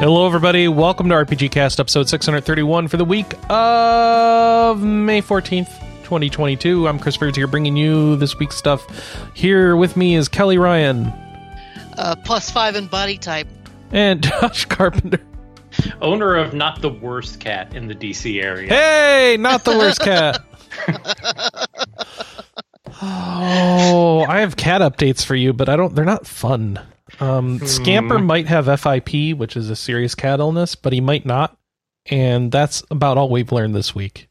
Hello, everybody. Welcome to RPG Cast, episode 631 for the week of May 14th, 2022. I'm Chris Beers here bringing you this week's stuff. Here with me is Kelley Ryan Uh, plus five in body type. and Josh Carpenter. owner of not the worst cat in the DC area. Hey, not the worst cat. oh, I have cat updates for you, but I don't. They're not fun. Um, Scamper might have FIP, which is a serious cat illness, but he might not, and that's about all we've learned this week.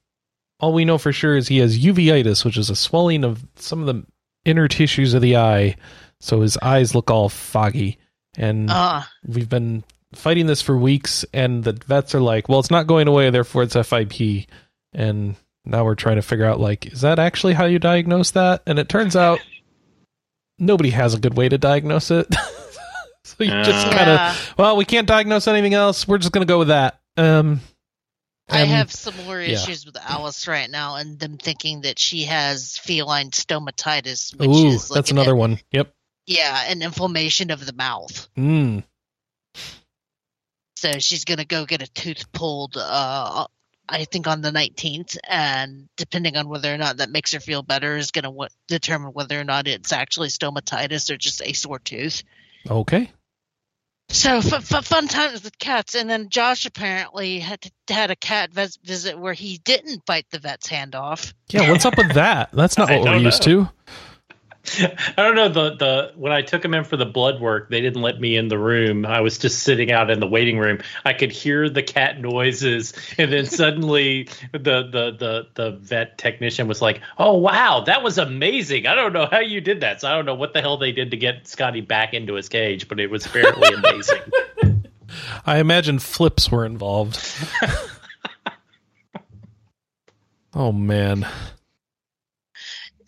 All we know for sure is he has uveitis, which is a swelling of some of the inner tissues of the eye, so his eyes look all foggy. And Uh, we've been fighting this for weeks and the vets are like well it's not going away therefore it's fip and now we're trying to figure out like is that actually how you diagnose that and it turns out nobody has a good way to diagnose it so you just Uh. kind of yeah. well we can't diagnose anything else we're just going to go with that um I and- have similar yeah. issues with Alice right now, and them thinking that she has feline stomatitis, which ooh is like that's an- another one yep Yeah, an inflammation of the mouth. mm. So she's gonna go get a tooth pulled. Uh, I think on the nineteenth, and depending on whether or not that makes her feel better, is gonna w- determine whether or not it's actually stomatitis or just a sore tooth. okay So f- f- fun times with cats, and then Josh apparently had had a cat vis- visit where he didn't bite the vet's hand off. yeah what's up with that that's not I what we're don't used know. to I don't know the the when I took him in for the blood work, they didn't let me in the room. I was just sitting out in the waiting room. I could hear the cat noises, and then suddenly the the the the vet technician was like, "Oh wow, that was amazing! I don't know how you did that. So I don't know what the hell they did to get Scotty back into his cage, but it was apparently amazing." i imagine flips were involved oh man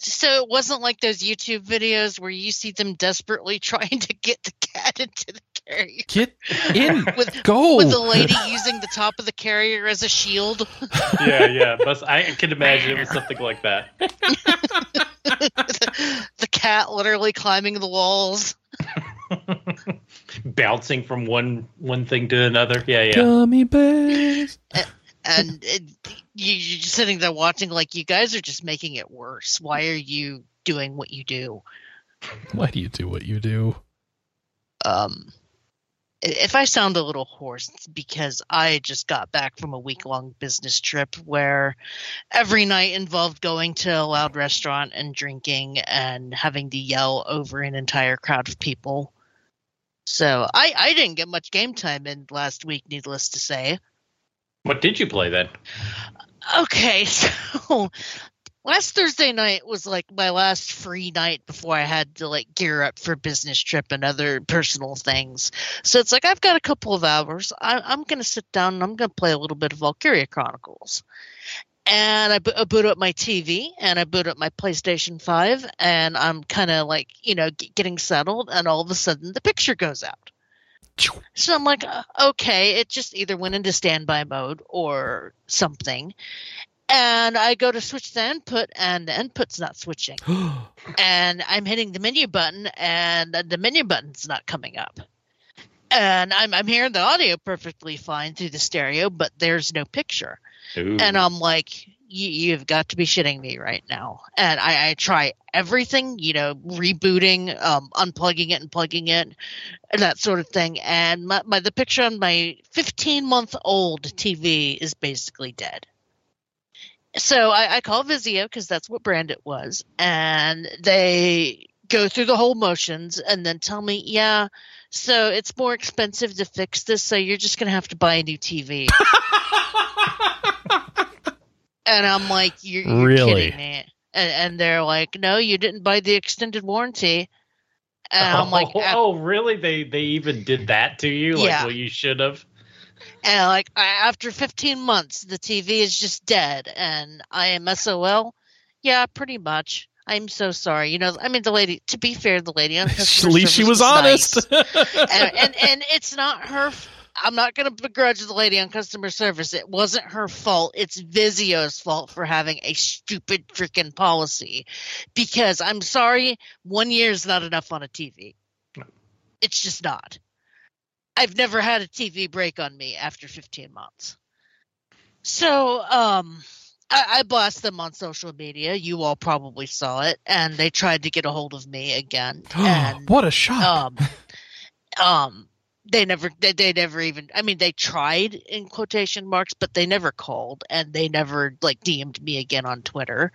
So it wasn't like those YouTube videos where you see them desperately trying to get the cat into the carrier. Get in. With- Go. With the lady using the top of the carrier as a shield. yeah, yeah. Must, I can imagine it was something like that. the cat literally climbing the walls. Bouncing from one one thing to another. Yeah, yeah. Gummy bears. Uh, And it, you, you're just sitting there watching, like, you guys are just making it worse. Why are you doing what you do? Why do you do what you do? um if I sound a little hoarse, it's because I just got back from a week long business trip where every night involved going to a loud restaurant and drinking and having to yell over an entire crowd of people. So I, I didn't get much game time in last week, needless to say. What did you play then? Okay, so last Thursday night was like my last free night before I had to like gear up for business trip and other personal things. So it's like I've got a couple of hours. I, I'm going to sit down and I'm going to play a little bit of Valkyria Chronicles. And I, I boot up my TV and I boot up my PlayStation 5 and I'm kind of like, you know, getting settled and all of a sudden the picture goes out. So I'm like, uh, okay, it just either went into standby mode or something. And I go to switch the input, and the input's not switching. and I'm hitting the menu button, and the menu button's not coming up. And I'm I'm hearing the audio perfectly fine through the stereo, but there's no picture. Ooh. And I'm like, you, you've got to be shitting me right now. And I, I try everything, you know, rebooting, um, unplugging it and plugging it, and that sort of thing. And my, my the picture on my 15 month old TV is basically dead. So I, I call Vizio because that's what brand it was, and they go through the whole motions and then tell me, yeah, so it's more expensive to fix this, so you're just gonna have to buy a new TV. and I'm like, you're, you're Really? kidding me. And, and they're like, no, you didn't buy the extended warranty. And oh, I'm like, "Ah, oh, really? They they even did that to you? Like, Yeah. well, you should have. And like after 15 months, the TV is just dead, and I am SOL. Yeah, pretty much. I'm so sorry. You know, I mean, the lady. To be fair, the lady on At least she service was honest. nice. and, and and it's not her I'm not going to begrudge the lady on customer service. It wasn't her fault. It's Vizio's fault for having a stupid freaking policy. Because I'm sorry, one year is not enough on a TV. No. It's just not. I've never had a TV break on me after 15 months. So, um, I, I blast them on social media. You all probably saw it, and they tried to get a hold of me again. and what a shock! um um they never they, they never even i mean they tried in quotation marks but they never called and they never like dm'd me again on twitter.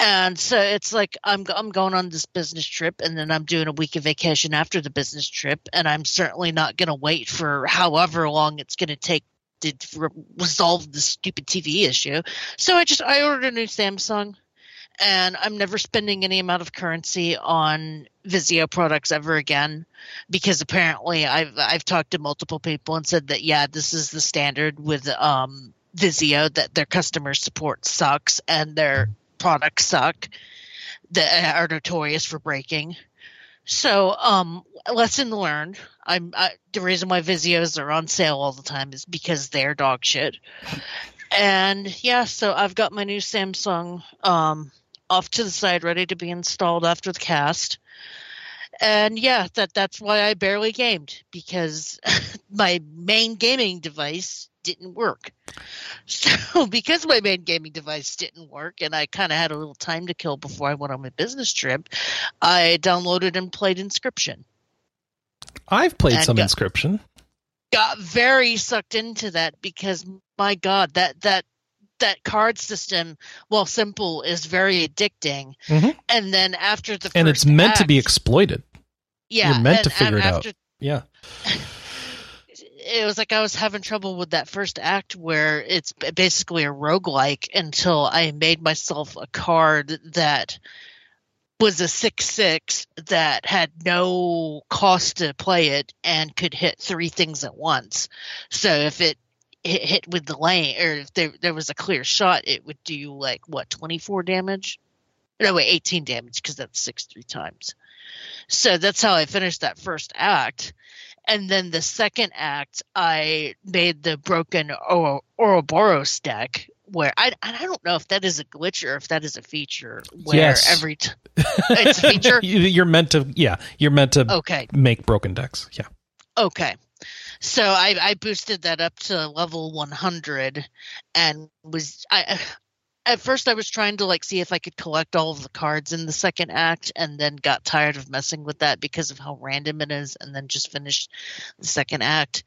And so it's like i'm i'm going on this business trip and then i'm doing a week of vacation after the business trip and i'm certainly not going to wait for however long it's going to take to re- resolve this stupid tv issue. So i just i ordered a new samsung and I'm never spending any amount of currency on Vizio products ever again because apparently I've I've talked to multiple people and said that yeah this is the standard with um, Vizio that their customer support sucks and their products suck that are notorious for breaking. So um, lesson learned. I'm I, the reason why Vizios are on sale all the time is because they're dog shit. And yeah, so I've got my new Samsung um, off to the side, ready to be installed after the cast. And yeah, that that's why I barely gamed because my main gaming device didn't work. So because my main gaming device didn't work and I kind of had a little time to kill before I went on my business trip, I downloaded and played Inscryption. I've played some go- Inscryption. Got very sucked into that because my god, that that that card system, while simple, is very addicting. Mhm. And then after the and it's meant to be exploited. yeah, you're meant and- to figure it out. Yeah. It was like I was having trouble with that first act where it's basically a roguelike until I made myself a card that was a 6 6 that had no cost to play it and could hit three things at once. So if it hit, hit with the lane, or if there, there was a clear shot, it would do like what, 24 damage? No, wait, 18 damage because that's six three times. So that's how I finished that first act. And then the second act, I made the broken Oro- Ouroboros deck where I, I don't know if that is a glitch or if that is a feature where Yes. every t- it's a feature. You- you're meant to. Yeah, you're meant to Okay, make broken decks. Yeah. okay. So I, I boosted that up to level 100 and was I at first I was trying to like see if I could collect all of the cards in the second act and then got tired of messing with that because of how random it is and then just finished the second act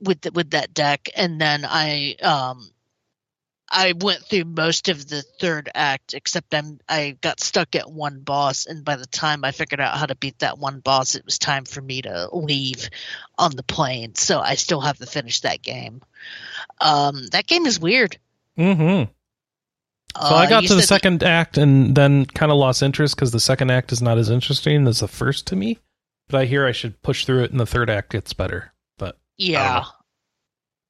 with the, with that deck. And then I um I went through most of the third act except I'm I got stuck at one boss and by the time I figured out how to beat that one boss it was time for me to leave on the plane so I still have to finish that game. Um that game is weird. Mm-hmm. So Uh, I got to the second act and then kind of lost interest because the second act is not as interesting as the first to me. But I hear I should push through it, and the third act gets better. But Yeah.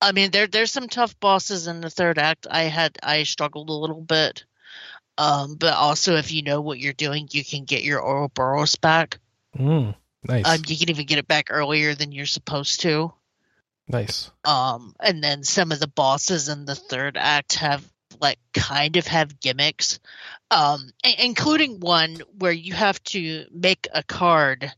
I mean there there's some tough bosses in the third act. I had I struggled a little bit. Um but also if you know what you're doing, you can get your Ouroboros back. mm, nice, Um you can even get it back earlier than you're supposed to. nice. Um and then some of the bosses in the third act have like kind of have gimmicks. Um including one where you have to make a card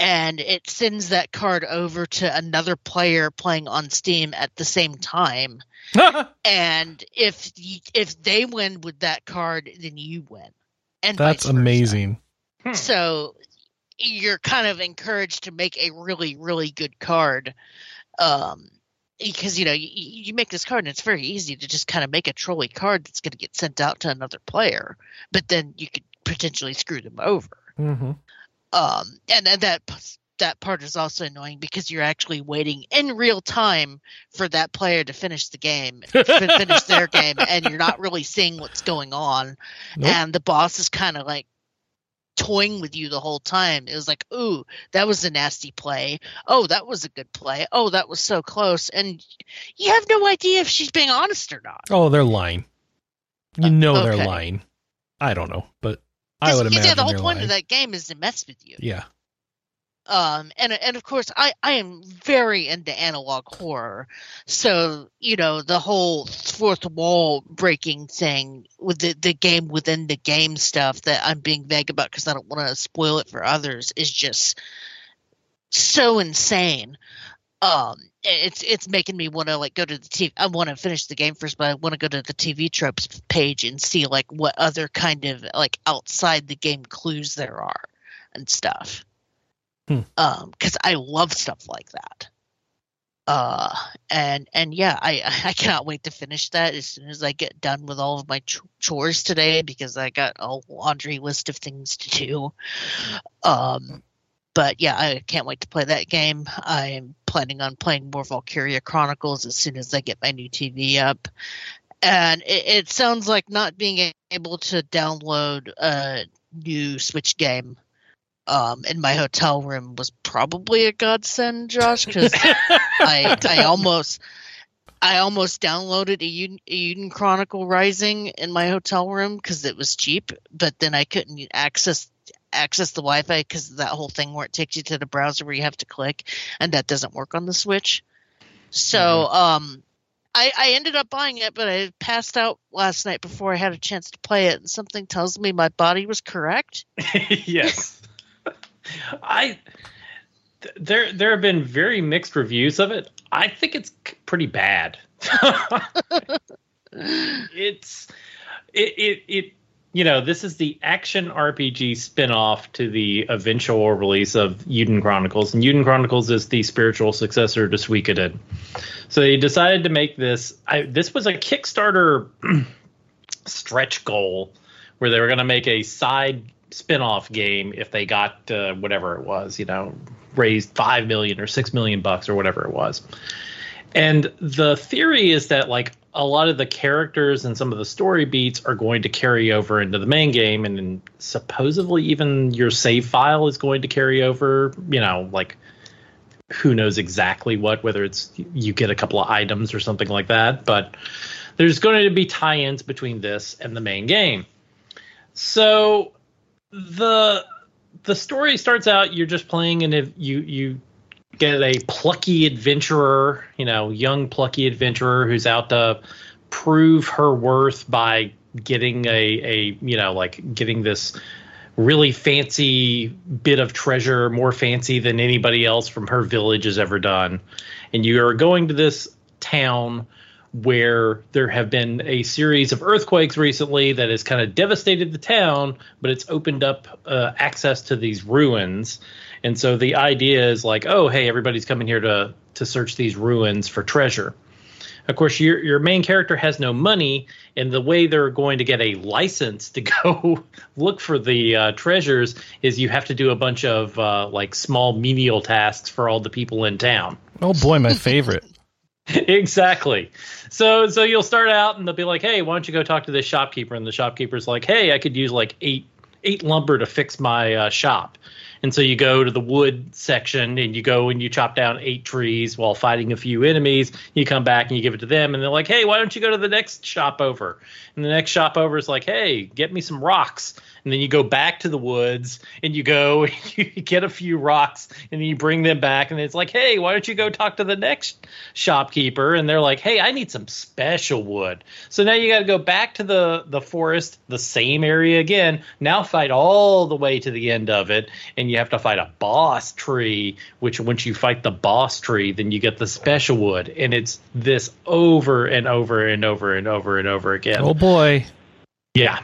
and it sends that card over to another player playing on Steam at the same time. And if you, if they win with that card, then you win. And That's amazing. Hmm. So you're kind of encouraged to make a really really good card. Um because you know you, you make this card and it's very easy to just kind of make a trolley card that's going to get sent out to another player, but then you could potentially screw them over hmm um and, and that that part is also annoying because you're actually waiting in real time for that player to finish the game finish their game and you're not really seeing what's going on Nope. and the boss is kind of like toying with you the whole time it was like ooh that was a nasty play oh that was a good play oh that was so close and you have no idea if she's being honest or not Oh, they're lying. You Uh, know okay. they're lying. I don't know, but I would yeah, the whole point lying. of that game is to mess with you Yeah. um and and of course i i am very into analog horror so you know the whole fourth wall breaking thing with the the game within the game stuff that i'm being vague about because i don't want to spoil it for others is just so insane um it's it's making me want to like go to the TV. I want to finish the game first, but I want to go to the TV tropes page and see like what other kind of like outside the game clues there are and stuff. Hmm. Um, because I love stuff like that. Uh, and and yeah, I I cannot wait to finish that as soon as I get done with all of my ch- chores today because I got a laundry list of things to do. Um, but yeah, I can't wait to play that game. I'm planning on playing more Valkyria Chronicles as soon as I get my new TV up. And it, it sounds like not being able to download a new Switch game um, in my hotel room was probably a godsend, Josh, because I I almost I almost downloaded a Eiyuden, a Chronicle Rising in my hotel room because it was cheap, but then I couldn't access access the Wi-Fi because that whole thing where it takes you to the browser where you have to click, and that doesn't work on the Switch. So, Mm-hmm. um, I, I ended up buying it, but I passed out last night before I had a chance to play it, and something tells me my body was correct. yes. I th- there there have been very mixed reviews of it. I think it's pretty bad. it's it, it it you know this is the action RPG spin-off to the eventual release of Eiyuden Chronicles, and Eiyuden Chronicles is the spiritual successor to Suikoden. So they decided to make this. I, this was a Kickstarter stretch goal where they were going to make a side spin-off game if they got uh, whatever it was, you know, raised 5 million or 6 million bucks or whatever it was. And the theory is that like a lot of the characters and some of the story beats are going to carry over into the main game and supposedly even your save file is going to carry over, you know, like who knows exactly what whether it's you get a couple of items or something like that, but there's going to be tie-ins between this and the main game. So the the story starts out you're just playing and if you you get a plucky adventurer, you know, young plucky adventurer who's out to prove her worth by getting a a you know like getting this really fancy bit of treasure more fancy than anybody else from her village has ever done and you are going to this town where there have been a series of earthquakes recently that has kind of devastated the town, but it's opened up uh, access to these ruins. And so the idea is like, oh, hey, everybody's coming here to to search these ruins for treasure. Of course, your your main character has no money, and the way they're going to get a license to go look for the uh, treasures is you have to do a bunch of uh, like small menial tasks for all the people in town. Oh boy, my favorite. exactly. So so you'll start out and they'll be like, "Hey, why don't you go talk to this shopkeeper?" And the shopkeeper's like, "Hey, I could use like eight eight lumber to fix my uh, shop." And so you go to the wood section and you go and you chop down eight trees while fighting a few enemies. You come back and you give it to them, and they're like, "Hey, why don't you go to the next shop over?" And the next shop over is like, "Hey, get me some rocks." And then you go back to the woods and you go and you get a few rocks and then you bring them back and it's like, hey, why don't you go talk to the next shopkeeper? And they're like, hey, I need some special wood. So now you got to go back to the the forest, the same area again. Now fight all the way to the end of it, and you have to fight a boss tree. Which once you fight the boss tree, then you get the special wood, and it's this over and over and over and over and over again. Oh boy. Yeah.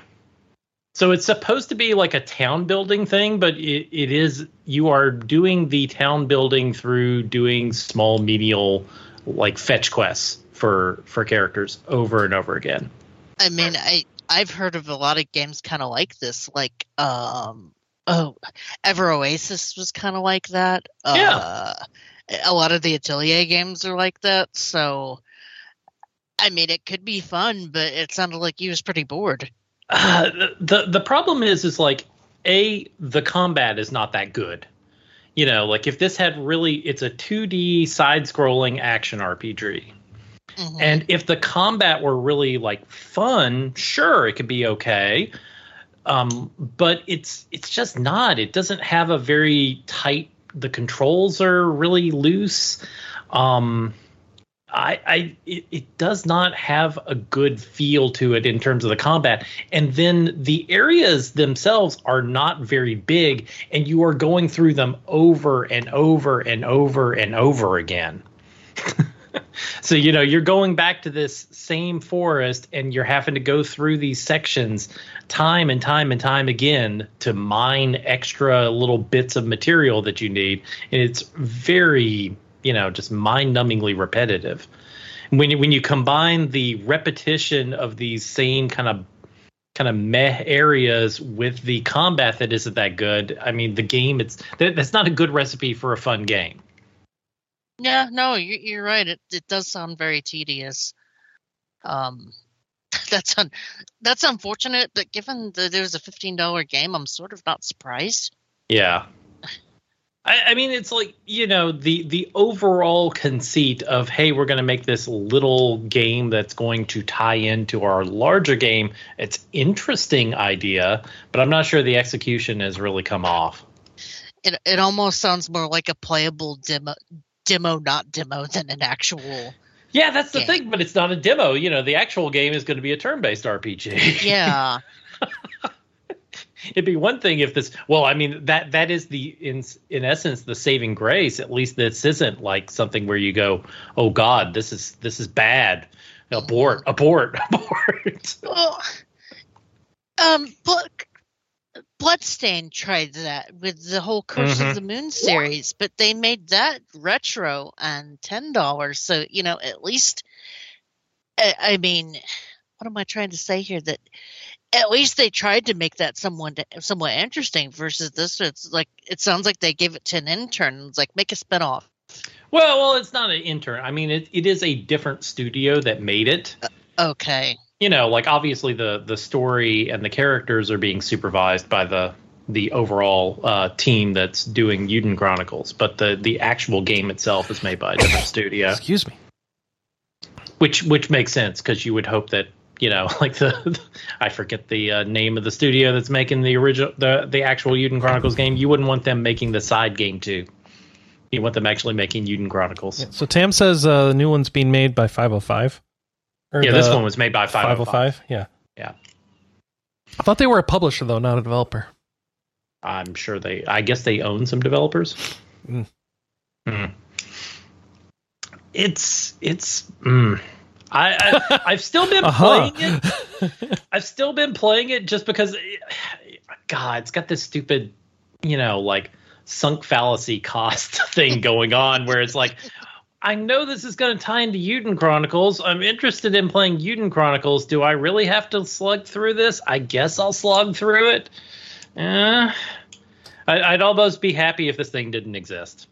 So it's supposed to be like a town building thing, but it, it is you are doing the town building through doing small menial like fetch quests for for characters over and over again. I mean, I I've heard of a lot of games kind of like this, like um oh, Ever Oasis was kind of like that. Uh, a lot of the Atelier games are like that. So, I mean, it could be fun, but it sounded like you was pretty bored. Uh, the the problem is is like a the combat is not that good. You know, like if this had really it's a 2D side scrolling action RPG. Mhm. And if the combat were really like fun, sure, it could be okay. Um, but it's it's just not. It doesn't have a very tight the controls are really loose. Um, I, I it, it, does not have a good feel to it in terms of the combat. And then the areas themselves are not very big and you are going through them over and over and over and over again. So you know you're going back to this same forest and you're having to go through these sections time and time and time again to mine extra little bits of material that you need. And it's very you know just mind-numbingly repetitive. When you, when you combine the repetition of these same kind of kind of meh areas with the combat that isn't that good, I mean the game it's that's not a good recipe for a fun game. Yeah, no, you're right. It it does sound very tedious. Um, that's un, that's unfortunate, but given that there's a fifteen dollar game, I'm sort of not surprised. Yeah, I, I, mean, it's like you know the the overall conceit of hey, we're going to make this little game that's going to tie into our larger game. It's interesting idea, but I'm not sure the execution has really come off. It it almost sounds more like a playable demo demo, not demo, than an actual. Yeah, that's the game. thing, but it's not a demo. You know, the actual game is going to be a turn-based RPG. Yeah. it'd be one thing if this well i mean that that is the in in essence the saving grace at least this isn't like something where you go oh god this is this is bad abort abort abort well, um but Bloodstained tried that with the whole Curse mm-hmm. of the Moon series, but they made that retro and ten dollars. So you know, at least, I mean, what am I trying to say here? That at least they tried to make that someone somewhat interesting versus this it's like it sounds like they gave it to an intern it's like make a spinoff well well it's not an intern i mean it, it is a different studio that made it uh, okay you know like obviously the the story and the characters are being supervised by the the overall uh, team that's doing Eiyuden Chronicles, but the the actual game itself is made by a different studio. Excuse me. Which which makes sense because you would hope that you know, like the I forget the uh, name of the studio that's making the original the the actual Eiyuden Chronicles game. You wouldn't want them making the side game too. You want them actually making Eiyuden Chronicles. Yeah, so Tam says uh, the new one's being made by 505. yeah, this one was made by 505. 505. Yeah. Yeah. I thought they were a publisher though, not a developer. I'm sure they. I guess they own some developers. Mm. Mm. It's it's. Mm. I, I have still been uh-huh. playing it. I've still been playing it just because, it, God, it's got this stupid, you know, like sunk fallacy cost thing going on where it's like, I know this is going to tie into Eiyuden Chronicles. I'm interested in playing Eiyuden Chronicles. Do I really have to slug through this? I guess I'll slug through it. Uh, I, would almost be happy if this thing didn't exist.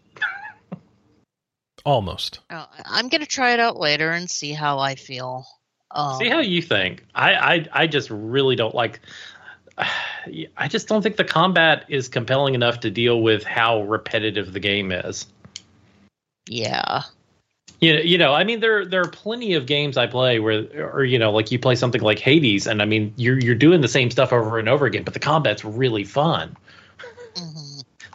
Almost. Oh, I'm gonna try it out later and see how I feel. Um, see how you think. I, I I just really don't like. I just don't think the combat is compelling enough to deal with how repetitive the game is. Yeah. You know, you know, I mean, there there are plenty of games I play where, or you know, like you play something like Hades, and I mean, you're you're doing the same stuff over and over again, but the combat's really fun.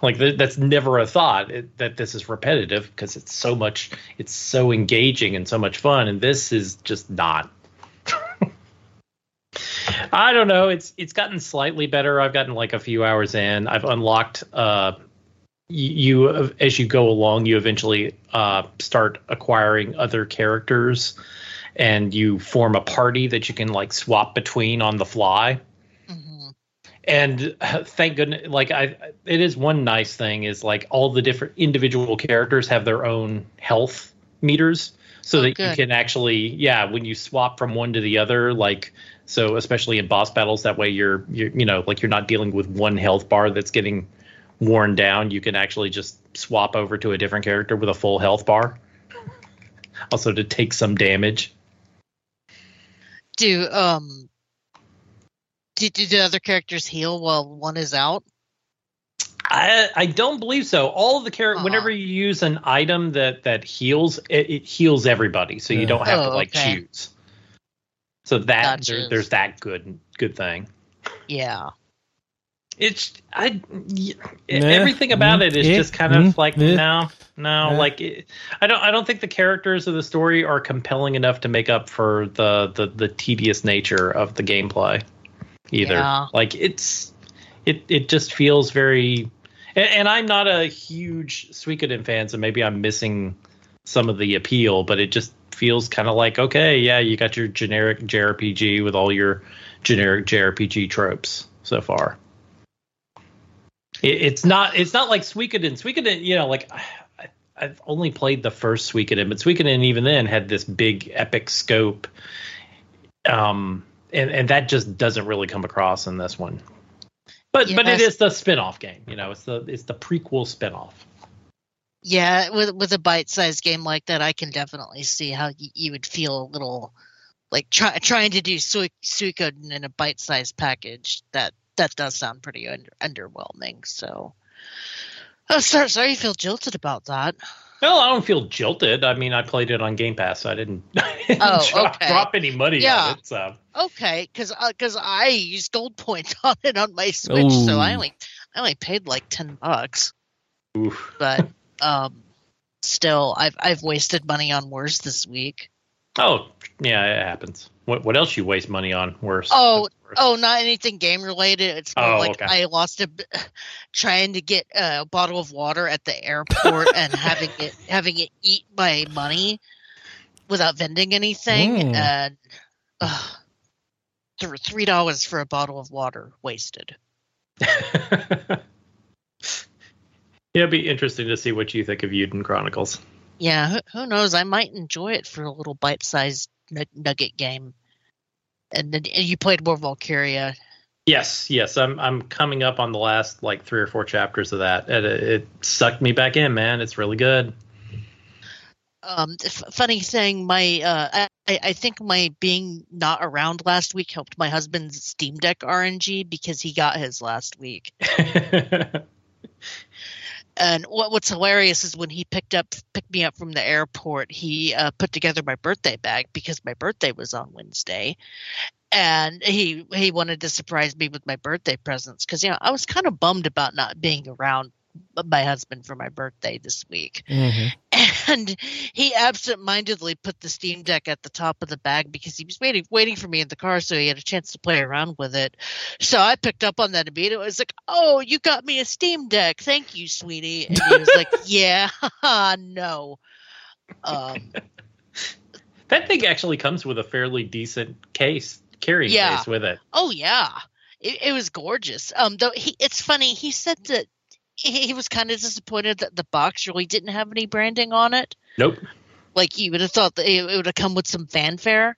Like th- that's never a thought it, that this is repetitive because it's so much, it's so engaging and so much fun, and this is just not. I don't know. It's it's gotten slightly better. I've gotten like a few hours in. I've unlocked. Uh, you, you as you go along, you eventually uh, start acquiring other characters, and you form a party that you can like swap between on the fly and thank goodness like i it is one nice thing is like all the different individual characters have their own health meters so oh, that good. you can actually yeah when you swap from one to the other like so especially in boss battles that way you're you're you know like you're not dealing with one health bar that's getting worn down. You can actually just swap over to a different character with a full health bar. Also to take some damage. Do um do, do the other characters heal while one is out? I I don't believe so. All the characters, uh-huh. whenever you use an item that that heals, it, it heals everybody, so yeah. you don't have oh, to like okay. choose. So that there, there's that good good thing. Yeah. it's I y- Nah, everything about mm, it is eh, just kind of mm, like eh. no no like it, I don't I don't think the characters of the story are compelling enough to make up for the the, the tedious nature of the gameplay either. Yeah. Like it's it it just feels very and, and I'm not a huge Suikoden fan, so maybe I'm missing some of the appeal, but it just feels kind of like okay, yeah, you got your generic JRPG with all your generic JRPG tropes so far. It, it's not it's not like Suikoden. Suikoden, you know, like I, I've only played the first Suikoden, but Suikoden even then had this big epic scope, um, and and that just doesn't really come across in this one. But but it is the spin-off game, you know. It's the it's the prequel spin-off. Yeah, with with a bite-sized game like that, I can definitely see how y- you would feel a little like try, trying to do Sui- Suikoden in a bite-sized package. That that does sound pretty under, underwhelming. So, oh, sorry, sorry you feel jilted about that. Well, I don't feel jilted. I mean, I played it on Game Pass, so I didn't, I didn't Oh, drop, okay. drop any money Yeah. on it. So Okay, because because I used gold points on it on my Switch, so I only I only paid like ten bucks. oof. But um, still, I've I've wasted money on worse this week. Oh, yeah, it happens. What what else you waste money on? Worse. Oh, Worse. Oh, not anything game related. It's more Oh, like okay. I lost a trying to get a bottle of water at the airport and having it having it eat my money without vending anything, Mm. and uh, th- three dollars for a bottle of water wasted. It'd be interesting to see what you think of Eiyuden Chronicles. Yeah, who, who knows? I might enjoy it for a little bite-sized nu- nugget game. And then and you played more Valkyria. Yes, yes, I'm I'm coming up on the last like three or four chapters of that, and it, it sucked me back in, man. It's really good. Um, f- funny thing, my uh, I, I think my being not around last week helped my husband's Steam Deck RNG because he got his last week. And what, what's hilarious is when he picked up picked me up from the airport, he uh, put together my birthday bag because my birthday was on Wednesday, and he he wanted to surprise me with my birthday presents because you know I was kind of bummed about not being around my husband for my birthday this week, Mhm. And he absent-mindedly put the Steam Deck at the top of the bag because he was waiting waiting for me in the car so he had a chance to play around with it. So I picked up on that immediately. I was like, "Oh, you got me a Steam Deck. Thank you, sweetie." And he was like, "Yeah, no." Um, that thing actually comes with a fairly decent case, carrying Yeah. case with it. oh yeah, it, it was gorgeous. Um, though he, it's funny. He said that he, he was kind of disappointed that the box really didn't have any branding on it. Nope. like you would have thought that it would have come with some fanfare.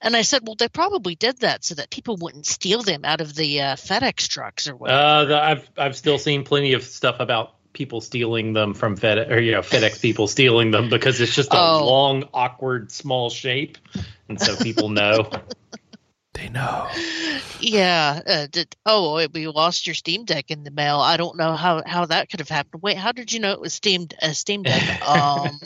And I said, well, they probably did that so that people wouldn't steal them out of the uh, FedEx trucks or whatever. Uh, the, I've I've still seen plenty of stuff about people stealing them from FedEx or you know FedEx people stealing them because it's just a Oh. long, awkward, small shape, and so people know. They know. yeah. Uh, did, oh, we lost your Steam Deck in the mail. I don't know how, how that could have happened. Wait, how did you know it was Steam a Steam Deck? um,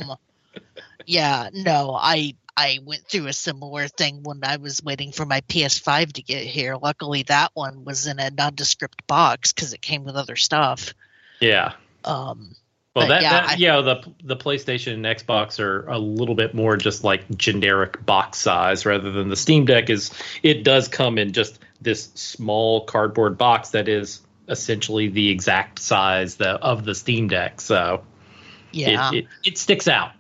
yeah, no, I I went through a similar thing when I was waiting for my PS5 to get here. Luckily, that one was in a nondescript box because it came with other stuff. yeah. Um, Well, But that, yeah, that yeah, the the PlayStation and Xbox are a little bit more just like generic box size rather than the Steam Deck is. It does come in just this small cardboard box that is essentially the exact size the, of the Steam Deck. So yeah, it, it it sticks out.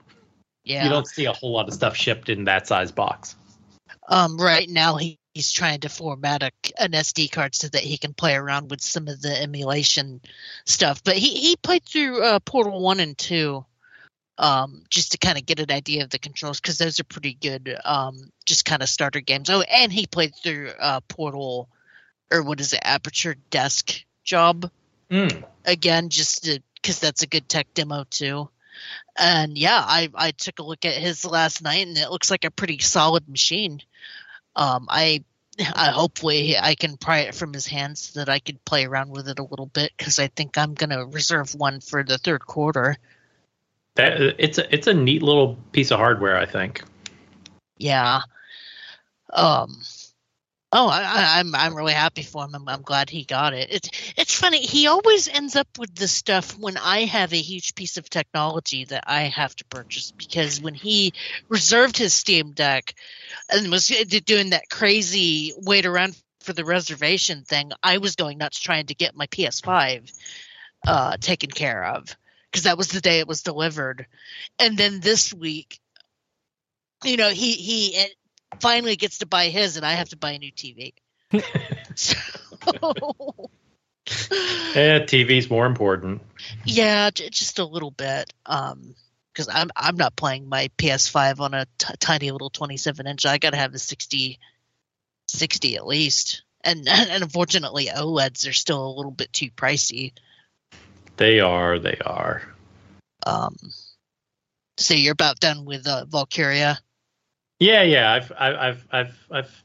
yeah. You don't see a whole lot of stuff shipped in that size box. um, right now he, he's trying to format a, an SD card so that he can play around with some of the emulation stuff. But he, he played through uh, Portal One and Two, um, just to kind of get an idea of the controls because those are pretty good. Um, just kind of starter games. Oh, and he played through uh, Portal, or what is it, Aperture Desk Job Mm. again, just because that's a good tech demo too. And yeah, I I took a look at his last night, and it looks like a pretty solid machine. Um, I I hopefully I can pry it from his hands so that I could play around with it a little bit because I think I'm gonna reserve one for the third quarter. That it's a it's a neat little piece of hardware, I think. Yeah. Um. Oh, I, I'm I'm really happy for him. I'm, I'm glad he got it. It's it's funny. He always ends up with this stuff when I have a huge piece of technology that I have to purchase. Because when he reserved his Steam Deck and was doing that crazy wait around for the reservation thing, I was going nuts trying to get my PS5 uh, taken care of because that was the day it was delivered. And then this week, you know, he he finally gets to buy his, and I have to buy a new TV. so, yeah, TV's more important. Yeah, j- just a little bit. Um, because I'm I'm not playing my PS5 on a t- tiny little 27 inch. I got to have a 60, 60 at least. And and unfortunately, OLEDs are still a little bit too pricey. They are. They are. Um, so you're about done with uh, Valkyria. Yeah, yeah. I've, I've, I've, I've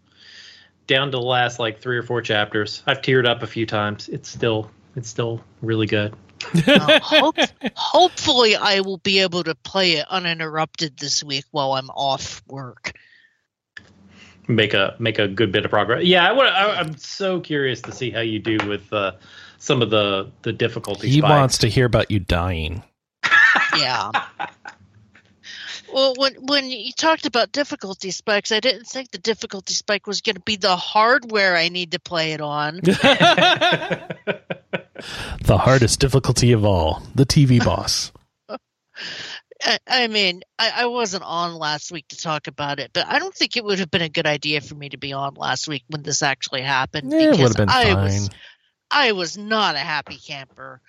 down to the last like three or four chapters. I've teared up a few times. It's still, it's still really good. uh, hope, hopefully, I will be able to play it uninterrupted this week while I'm off work. Make a make a good bit of progress. Yeah, I, would, I I'm so curious to see how you do with uh, some of the the difficulties. He spikes. wants to hear about you dying. Yeah. Well, when when you talked about difficulty spikes, I didn't think the difficulty spike was going to be the hardware I need to play it on. the hardest difficulty of all, the TV boss. I, I mean, I, I wasn't on last week to talk about it, but I don't think it would have been a good idea for me to be on last week when this actually happened. Yeah, it would have been I fine. was I was not a happy camper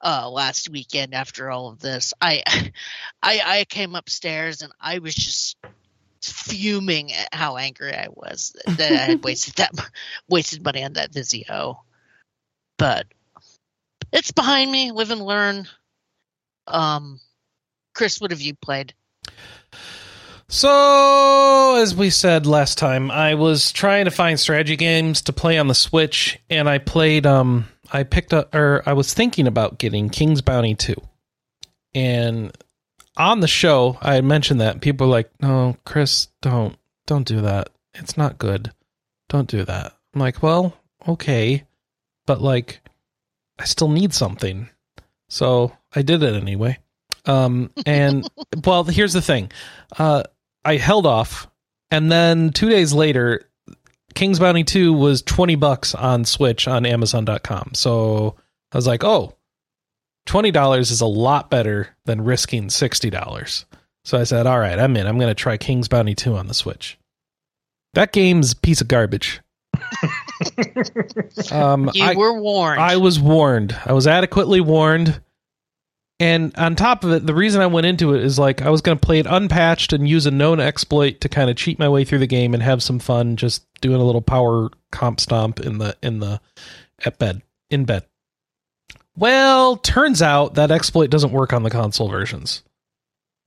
uh, last weekend after all of this. I, I I came upstairs and I was just fuming at how angry I was that I had wasted that wasted money on that Vizio. But it's behind me. Live and learn. Um, Chris, what have you played? So, as we said last time, I was trying to find strategy games to play on the Switch, and I played. Um, I picked up, or I was thinking about getting King's Bounty two, and on the show, I mentioned that people were like, "No, Chris, don't, don't do that. It's not good. Don't do that." I'm like, "Well, okay, but like, I still need something, so I did it anyway." Um, and well, here's the thing. Uh, I held off, and then two days later, King's Bounty 2 was 20 bucks on Switch on Amazon.com. So I was like, oh, $20 is a lot better than risking $60. So I said, all right, I'm in. I'm going to try King's Bounty 2 on the Switch. That game's a piece of garbage. um, You I, were warned. I was warned. I was adequately warned. And on top of it, the reason I went into it is like I was going to play it unpatched and use a known exploit to kind of cheat my way through the game and have some fun, just doing a little power comp stomp in the in the at bed in bed. Well, turns out that exploit doesn't work on the console versions.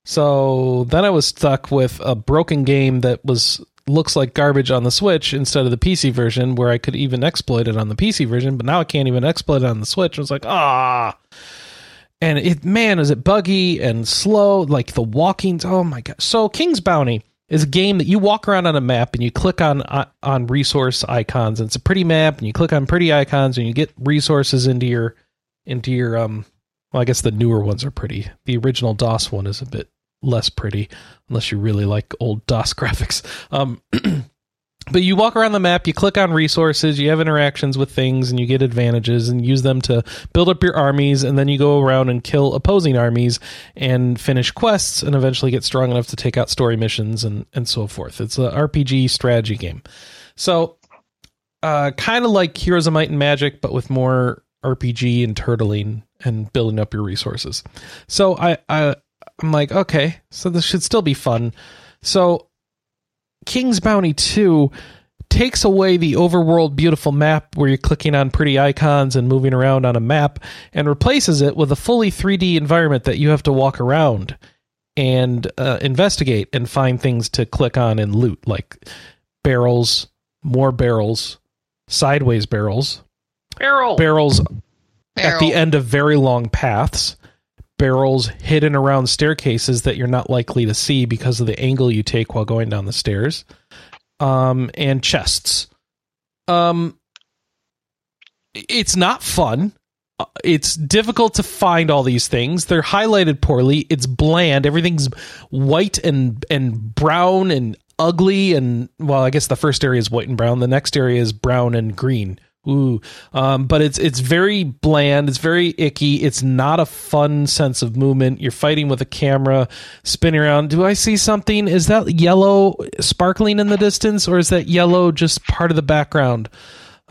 So then I was stuck with a broken game that was looks like garbage on the Switch instead of the PC version, where I could even exploit it on the PC version, but now I can't even exploit it on the Switch. I was like, ah. And it, man, is it buggy and slow? Like the walkings. Oh my god! So King's Bounty is a game that you walk around on a map and you click on uh, on resource icons. And it's a pretty map, and you click on pretty icons, and you get resources into your into your um. Well, I guess the newer ones are pretty. The original DOS one is a bit less pretty, unless you really like old DOS graphics. Um, but you walk around the map, you click on resources, you have interactions with things, and you get advantages and use them to build up your armies, and then you go around and kill opposing armies and finish quests and eventually get strong enough to take out story missions and, and so forth. It's a RPG strategy game. So, uh, kind of like Heroes of Might and Magic, but with more RPG and turtling and building up your resources. So I, I I'm like, okay, so this should still be fun. So King's Bounty 2 takes away the overworld beautiful map where you're clicking on pretty icons and moving around on a map and replaces it with a fully 3D environment that you have to walk around and uh, investigate and find things to click on and loot like barrels, more barrels, sideways barrels, Barrel. barrels at the end of very long paths, barrels hidden around staircases that you're not likely to see because of the angle you take while going down the stairs, um, and chests. Um, it's not fun. Uh, It's difficult to find all these things. They're highlighted poorly. It's bland. Everything's white and and brown and ugly. And well, I guess the first area is white and brown. The next area is brown and green. Ooh, um, but it's it's very bland. It's very icky. It's not a fun sense of movement. You're fighting with a camera spinning around. Do I see something? Is that yellow sparkling in the distance, or is that yellow just part of the background?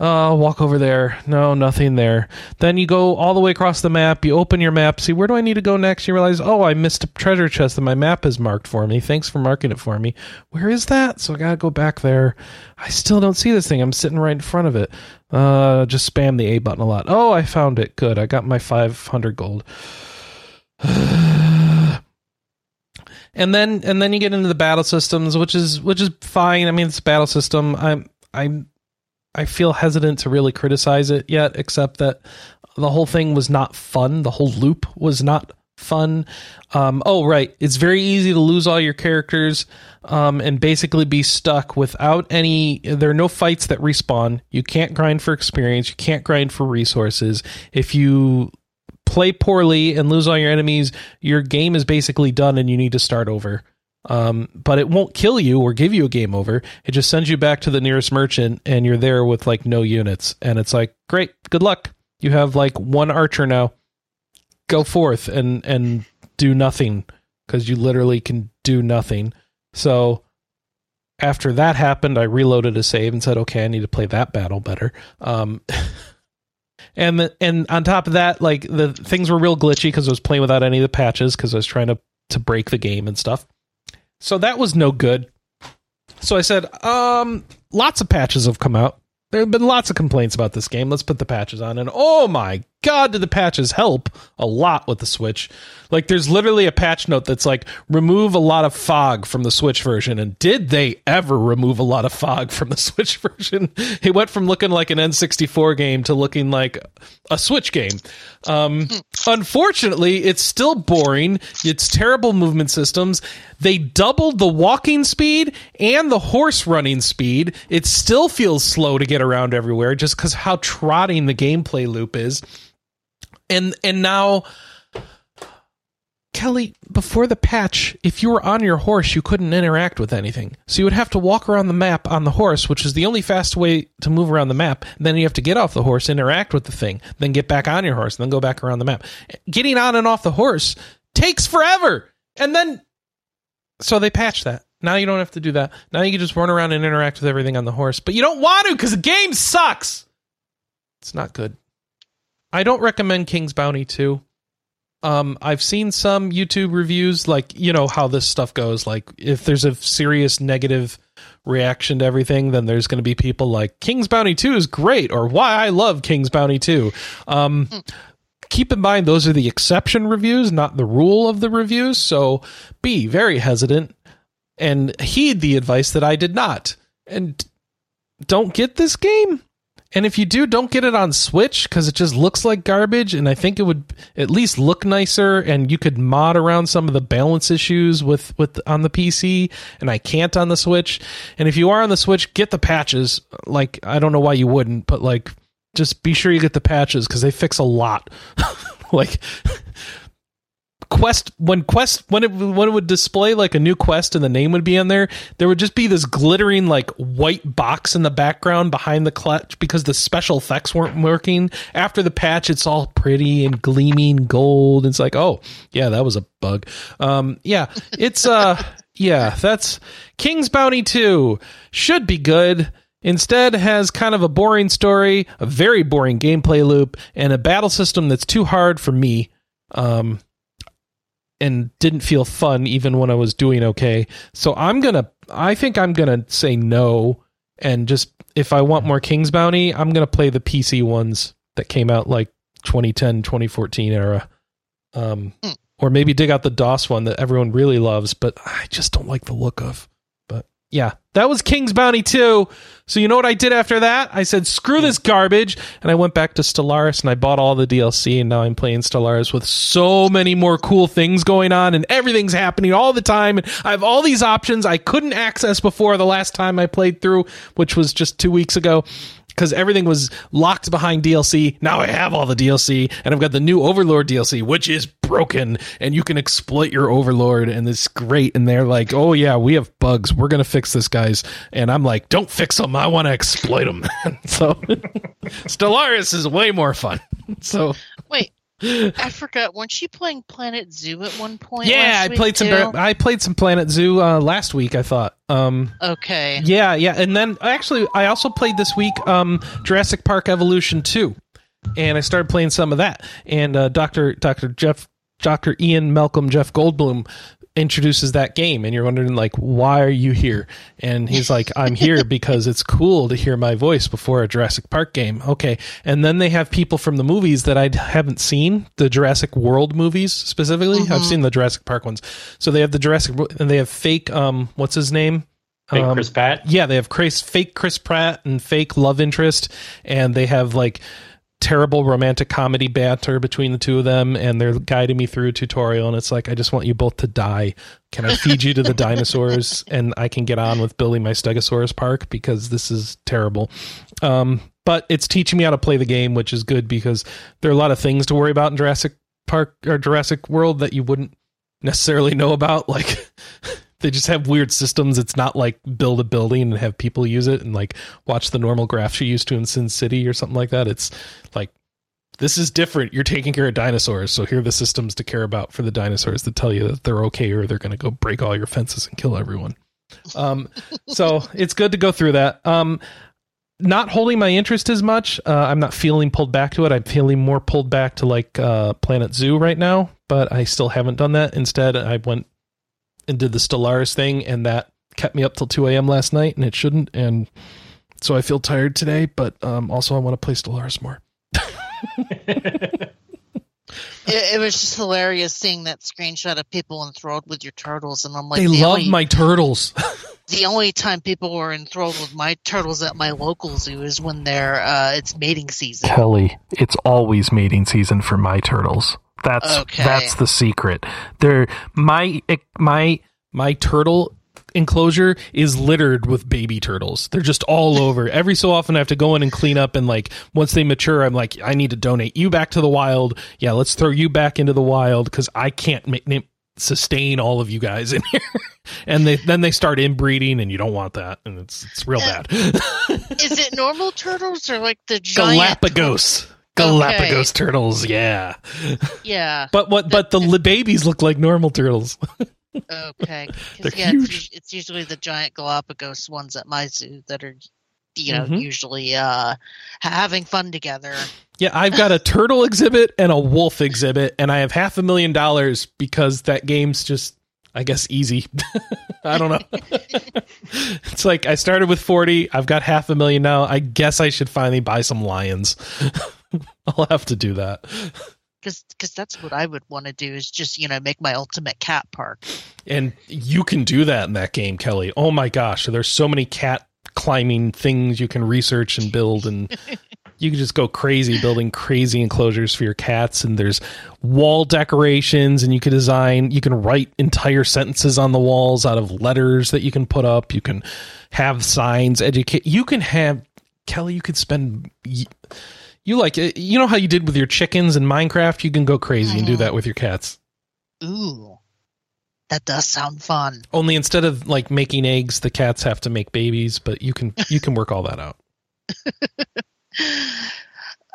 Uh, walk over there. No, nothing there. Then you go all the way across the map. You open your map. See, where do I need to go next? You realize, oh, I missed a treasure chest that my map has marked for me. Thanks for marking it for me. Where is that? So I gotta go back there. I still don't see this thing. I'm sitting right in front of it. Uh, just spam the A button a lot. Oh, I found it. Good. I got my 500 gold. and then and then you get into the battle systems, which is which is fine. I mean, it's a battle system. I'm I'm I feel hesitant to really criticize it yet, except that the whole thing was not fun. The whole loop was not fun. Um, oh, right. It's very easy to lose all your characters um, and basically be stuck without any. There are no fights that respawn. You can't grind for experience. You can't grind for resources. If you play poorly and lose all your enemies, your game is basically done and you need to start over. Um, but it won't kill you or give you a game over. It just sends you back to the nearest merchant and you're there with like no units. And it's like, great, good luck. You have like one archer now. Go forth and and do nothing because you literally can do nothing. So after that happened, I reloaded a save and said, okay, I need to play that battle better. Um, and the, and on top of that, like the things were real glitchy because I was playing without any of the patches because I was trying to to break the game and stuff. So that was no good. So I said, um, lots of patches have come out. There have been lots of complaints about this game. Let's put the patches on. And oh my god, did the patches help a lot with the Switch. Like there's literally a patch note that's like remove a lot of fog from the Switch version. And did they ever remove a lot of fog from the Switch version? It went from looking like an N64 game to looking like a Switch game. Um, unfortunately, it's still boring. It's terrible movement systems. They doubled the walking speed and the horse running speed. It still feels slow to get around everywhere just because how trotting the gameplay loop is. And and now Kelley, before the patch, if you were on your horse, you couldn't interact with anything. So you would have to walk around the map on the horse, which is the only fast way to move around the map. Then you have to get off the horse, interact with the thing, then get back on your horse, then go back around the map. Getting on and off the horse takes forever. And then, so they patched that. Now you don't have to do that. Now you can just run around and interact with everything on the horse. But you don't want to because the game sucks. It's not good. I don't recommend King's Bounty 2 um i've seen some youtube reviews like you know how this stuff goes. Like if there's a serious negative reaction to everything then there's going to be people like king's bounty 2 is great or why i love king's bounty 2 um keep in mind those are the exception reviews not the rule of the reviews so be very hesitant and heed the advice that i did not. And don't get this game and if you do, don't get it on Switch because it just looks like garbage. And I think it would at least look nicer, and you could mod around some of the balance issues with with on the PC. And I can't on the Switch. And if you are on the Switch, get the patches. Like I don't know why you wouldn't, but like just be sure you get the patches because they fix a lot. like quest when quest when it when it would display like a new quest and the name would be on there there would just be this glittering like white box in the background behind the clutch because the special effects weren't working. After the patch it's all pretty and gleaming gold. It's like oh yeah that was a bug. Um yeah it's uh yeah that's king's bounty 2 should be good. Instead, has kind of a boring story, a very boring gameplay loop, and a battle system that's too hard for me. Um, and didn't feel fun even when I was doing okay. So I'm going to I think I'm going to say no and just if I want more King's Bounty, I'm going to play the PC ones that came out like 2010, 2014 era. Um Mm. or maybe dig out the DOS one that everyone really loves, but I just don't like the look of. Yeah, that was King's Bounty 2. So you know what I did after that? I said, screw this garbage. And I went back to Stellaris and I bought all the DLC and now I'm playing Stellaris with so many more cool things going on and everything's happening all the time. And I have all these options I couldn't access before the last time I played through, which was just two weeks ago because everything was locked behind DLC. Now I have all the DLC, and I've got the new Overlord DLC, which is broken, and you can exploit your Overlord, and it's great. And they're like, "Oh yeah, we have bugs. We're gonna fix this, guys." And I'm like, "Don't fix them. I want to exploit them." so Stellaris is way more fun. So Wait, I forgot. Weren't you playing Planet Zoo at one point? yeah, I played some. I played some Planet Zoo uh, last week. I thought. Um, Okay. Yeah, yeah, and then actually, I also played this week um, Jurassic Park Evolution two, and I started playing some of that. And uh, Doctor Doctor Jeff Doctor Ian Malcolm Jeff Goldblum introduces that game, and you're wondering like, why are you here? And he's like, I'm here because it's cool to hear my voice before a Jurassic Park game. Okay, and then they have people from the movies that I haven't seen, the Jurassic World movies specifically. I've seen the Jurassic Park ones, so they have the Jurassic and they have fake um, what's his name? Fake Um, Chris Pratt. yeah, they have Chris, fake Chris Pratt and fake love interest, and they have like terrible romantic comedy banter between the two of them, and they're guiding me through a tutorial, and it's like, I just want you both to die. Can I feed you to the dinosaurs, and I can get on with building my Stegosaurus Park because this is terrible. Um, but it's teaching me how to play the game, which is good because there are a lot of things to worry about in Jurassic Park or Jurassic World that you wouldn't necessarily know about, like. they just have weird systems. It's not like build a building and have people use it and like watch the normal graphs you used to in SimCity or something like that. It's like this is different. You're taking care of dinosaurs, so here are the systems to care about for the dinosaurs that tell you that they're okay or they're going to go break all your fences and kill everyone. Um, so it's good to go through that. Um, not holding my interest as much. Uh, I'm not feeling pulled back to it. I'm feeling more pulled back to like uh, Planet Zoo right now, but I still haven't done that. Instead, I went and did the Stellaris thing, and that kept me up till 2 a.m. last night, and it shouldn't. And so I feel tired today, but um, also I want to play Stellaris more. It, it was just hilarious seeing that screenshot of people enthralled with your turtles, and I'm like, they the love only, my turtles. The only time people were enthralled with my turtles at my local zoo is when they're uh, it's mating season. Kelley, it's always mating season for my turtles. That's Okay. that's the secret. They're my my my turtle enclosure is littered with baby turtles. They're just all over. Every so often I have to go in and clean up and like once they mature I'm like I need to donate you back to the wild. Yeah, let's throw you back into the wild cuz I can't make name sustain all of you guys in here. and they then they start inbreeding and you don't want that and it's it's real uh, bad. is it normal turtles or like the giant? Galapagos. Galapagos turtles, yeah. Yeah. But what? But the babies look like normal turtles. okay. They're yeah, huge. It's, it's usually the giant Galapagos ones at my zoo that are, you know, Mhm. usually uh, having fun together. Yeah, I've got a turtle exhibit and a wolf exhibit, and I have half a million dollars because that game's just, I guess, easy. I don't know. it's like I started with forty. I've got half a million now. I guess I should finally buy some lions. I'll have to do that. Because that's what I would want to do is just, you know, make my ultimate cat park. And you can do that in that game, Kelley. Oh my gosh, there's so many cat climbing things you can research and build and you can just go crazy building crazy enclosures for your cats and there's wall decorations and you can design you can write entire sentences on the walls out of letters that you can put up you can have signs educate you can have Kelley you could spend you like you know how you did with your chickens in minecraft you can go crazy and do that with your cats Ooh. That does sound fun. Only instead of like making eggs, the cats have to make babies, but you can you can work all that out.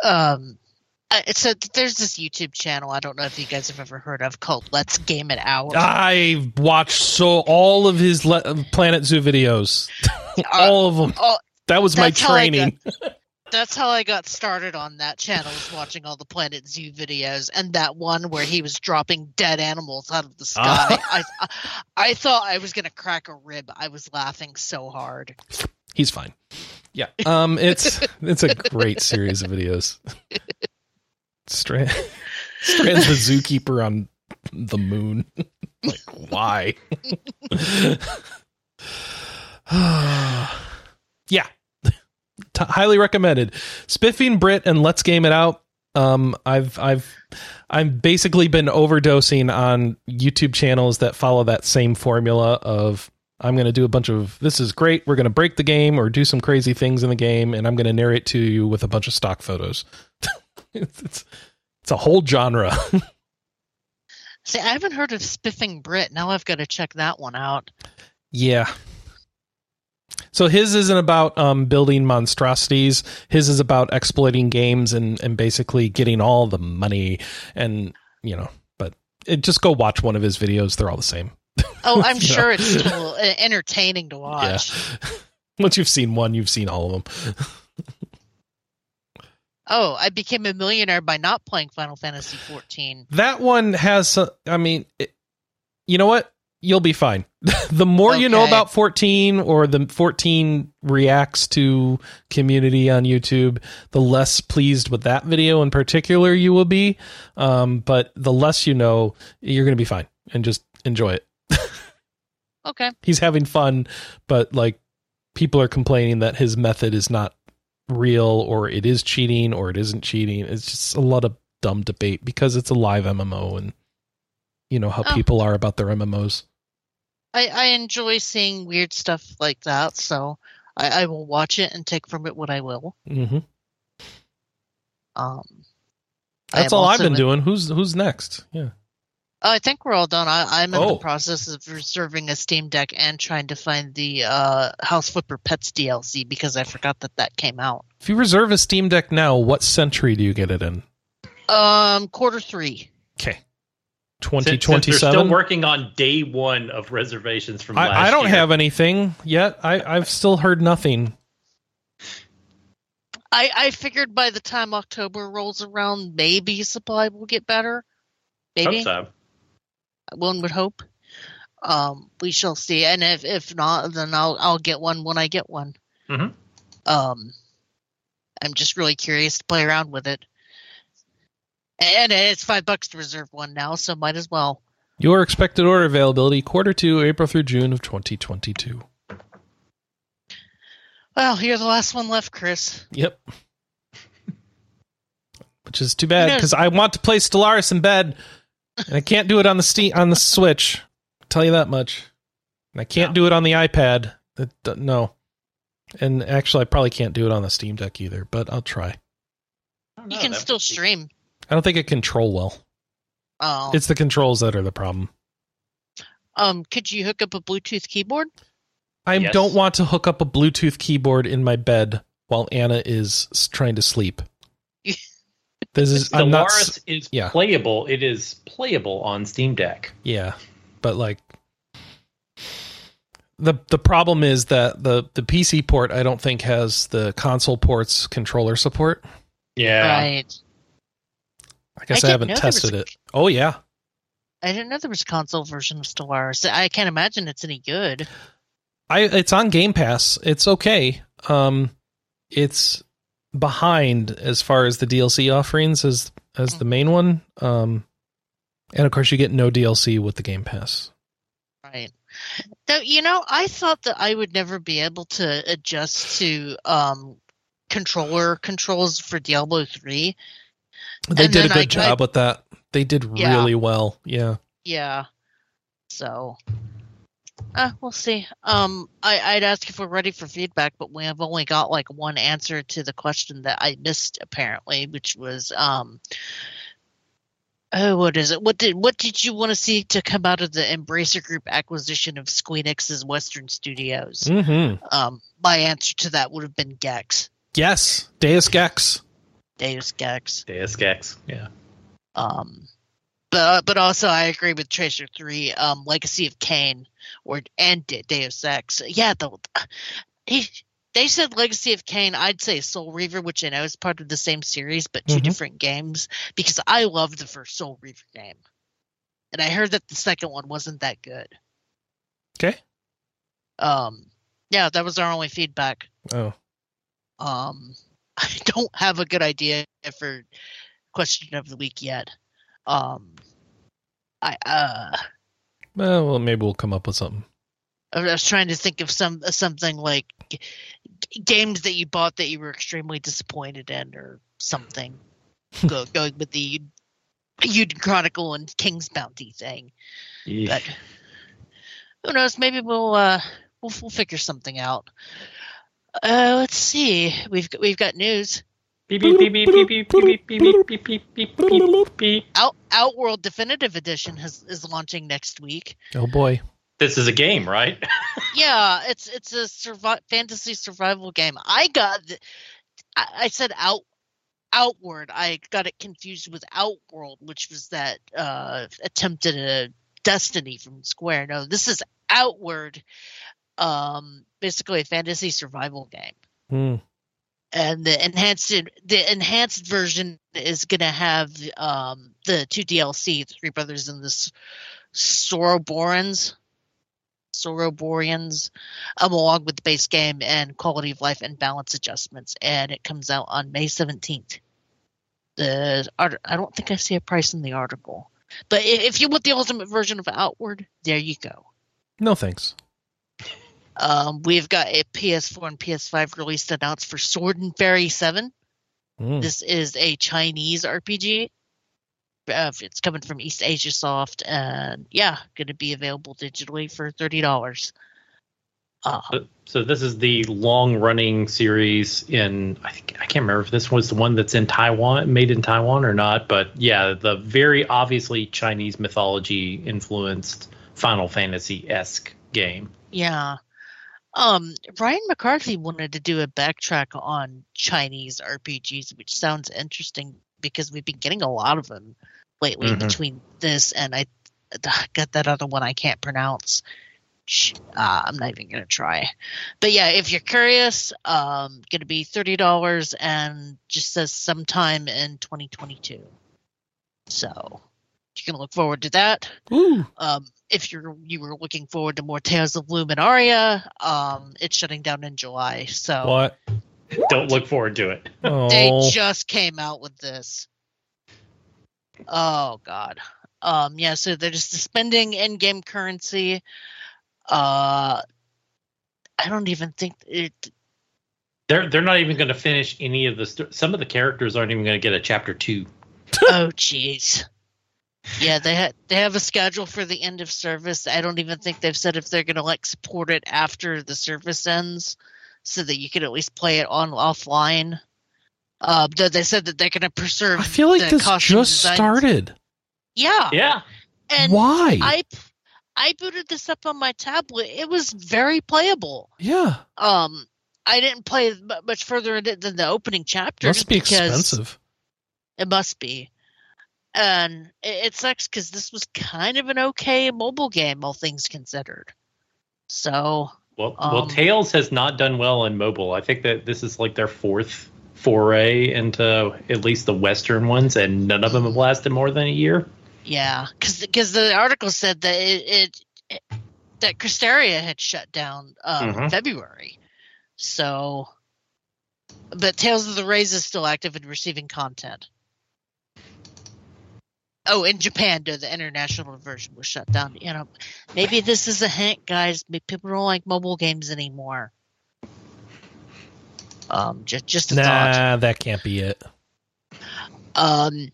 um, uh, so there's this YouTube channel I don't know if you guys have ever heard of called Let's Game It Out. I watched so all of his Le- Planet Zoo videos, all of them. oh, That was my that's how I training. That's how I got started on that channel, was watching all the Planet Zoo videos, and that one where he was dropping dead animals out of the sky. Ah. I, I, I thought I was gonna crack a rib. I was laughing so hard. He's fine. Yeah, um, it's it's a great series of videos. Strand strands the zookeeper on the moon. like why? T- highly recommended. Spiffing Brit and Let's Game It Out. Um, I've I've I've basically been overdosing on YouTube channels that follow that same formula of I'm going to do a bunch of this is great. We're going to break the game or do some crazy things in the game, and I'm going to narrate to you with a bunch of stock photos. it's, it's it's a whole genre. See, I haven't heard of Spiffing Brit. Now I've got to check that one out. Yeah. So his isn't about um, building monstrosities. His is about exploiting games and, and basically getting all the money and you know. But it, just go watch one of his videos. They're all the same. Oh, I'm sure know. it's still uh, entertaining to watch. Once you've seen one, you've seen all of them. Oh, I became a millionaire by not playing Final Fantasy 14. That one has. I mean, it, you know what? You'll be fine. the more you know about 14 or the 14 reacts to community on YouTube, the less pleased with that video in particular you will be. Um, but the less you know, you're going to be fine and just enjoy it. Okay. He's having fun, but like people are complaining that his method is not real or it is cheating or it isn't cheating. It's just a lot of dumb debate because it's a live MMO and you know how Oh. people are about their MMOs. I, I enjoy seeing weird stuff like that, so I, I will watch it and take from it what I will. hmm Um, That's am all I've been in- doing. Who's who's next? Yeah. Oh, I think we're all done. I, I'm in Oh. the process of reserving a Steam Deck and trying to find the uh, House Flipper Pets DLC because I forgot that that came out. If you reserve a Steam Deck now, what century do you get it in? Um, quarter three. Okay. Since, since they're still working on day one of reservations from last I, I don't year. have anything yet. I, I've still heard nothing. I, I figured by the time October rolls around, maybe supply will get better. Maybe Hope so. one would hope. Um, we shall see. And if if not, then I'll I'll get one when I get one. Mhm. Um, I'm just really curious to play around with it. And it's five bucks to reserve one now, so might as well. Your expected order availability quarter two, April through June of 2022. Well, you're the last one left, Chris. Yep. Which is too bad because I want to play Stellaris in bed, and I can't do it on the Steam on the Switch. I'll tell you that much. And I can't No. do it on the iPad. That, that- no. And actually, I probably can't do it on the Steam Deck either. But I'll try. You know, can still would be- stream. I don't think it control well. Oh, It's the controls that are the problem. um, could you hook up a Bluetooth keyboard? I Yes. don't want to hook up a Bluetooth keyboard in my bed while Anna is trying to sleep. This is I'm not. is yeah. playable. It is playable on Steam Deck. Yeah, but like the the problem is that the the PC port I don't think has the console ports controller support. Yeah. Right. I guess I I, haven't know there was tested a- it. Oh yeah, I didn't know there was a console version of Stellaris. I can't imagine it's any good. I it's on Game Pass. It's okay. Um, it's behind as far as the DLC offerings as as the main one. Um, and of course you get no DLC with the Game Pass. Right. Though you know, I thought that I would never be able to adjust to um controller controls for Diablo three. They And did a then I good job with that. They did Yeah. really well. Yeah. Yeah. So uh, we'll see. Um I, I'd ask if we're ready for feedback, but we have only got like one answer to the question that I missed apparently, which was um Oh, what is it? What did what did you want to see to come out of the Embracer Group acquisition of Squeenix's Western Studios? Mm-hmm. Um, my answer to that would have been Gex, Yes, Deus Gex. Deus Gex. Deus Ex. Yeah. Um, but but also I agree with Tracer Three, um, Legacy of Kain, or and De- Deus Ex. Yeah, the he they said Legacy of Kain. I'd say Soul Reaver, which I know is part of the same series, but 2 Mhm. different games. Because I loved the first Soul Reaver game, and I heard that the second one wasn't that good. Okay. Um, yeah, that was our only feedback. Oh, Um, I don't have a good idea for question of the week yet. Um, I uh, well, well, maybe we'll come up with something. I was trying to think of some something like g- games that you bought that you were extremely disappointed in, or something. Go, going with the Eiyuden Chronicle and King's Bounty thing. But who knows? Maybe we'll uh, we'll, we'll figure something out. Uh, let's see. We've we've got news. Out Outworld Definitive Edition has, is launching next week. Oh boy, this is a game, right? yeah, it's it's a fantasy survival game. I got, I, said out outward. I got it confused with Outworld, which was that uh, attempt at a Destiny from Square. No, this is Outward, um basically a fantasy survival game. Hmm. and the enhanced the enhanced version is going to have um, the two DLC, the Three Brothers and the Soroborans, Soroboreans, um, along with the base game and quality of life and balance adjustments, and it comes out on May seventeenth. The art- I don't think I see a price in the article, but if you want the ultimate version of Outward, there you go. No thanks. Um, we've got a PS4 and PS5 release announced for Sword and Fairy Seven. Hmm. This is a Chinese RPG. Uh, it's coming from East Asia Soft, and yeah, going to be available digitally for thirty dollars. Uh, So- So this is the long-running series in I think I can't remember if this was the one that's in Taiwan, made in Taiwan or not, but yeah, the very obviously Chinese mythology influenced Final Fantasy esque game. yeah. Um, Ryan McCarthy wanted to do a backtrack on Chinese RPGs, which sounds interesting because we've been getting a lot of them lately Mhm. between this and I got that other one I can't pronounce. Uh, I'm not even gonna try. But yeah, if you're curious, um, gonna be thirty dollars and just says sometime in 2022. So you can look forward to that. Ooh. Um, if you're you were looking forward to more Tales of Luminaria, um, it's shutting down in July. So What? Don't look forward to it. they Oh. just came out with this. Oh god. Um yeah, so they're just suspending in-game currency. Uh I don't even think it They're they're not even going to finish any of the. St- some of the characters aren't even going to get a chapter two. Oh jeez. Yeah, they ha- they have a schedule for the end of service. I don't even think they've said if they're going to like support it after the service ends so that you can at least play it on offline. Uh, though they said that they're going to preserve I feel like the this just designs. started. Yeah. Yeah, And Why? I I booted this up on my tablet. It was very playable. yeah. Um, I didn't play much further in it than the opening chapter. Must be because expensive. It must be. And it, it sucks because this was kind of an okay mobile game, all things considered. So Well, well, Um, Tales has not done well in mobile. I think that this is like their fourth foray into at least the Western ones, and none of them have lasted more than a year. yeah, because the article said that it, it, that Crestoria had shut down um, Mhm. February. So, but Tales of the Rays is still active and receiving content. Oh, in Japan, though, the international version was shut down. You know, maybe this is a hint, guys. Maybe people don't like mobile games anymore. Um, just just a thought. Nah, that can't be it. Um,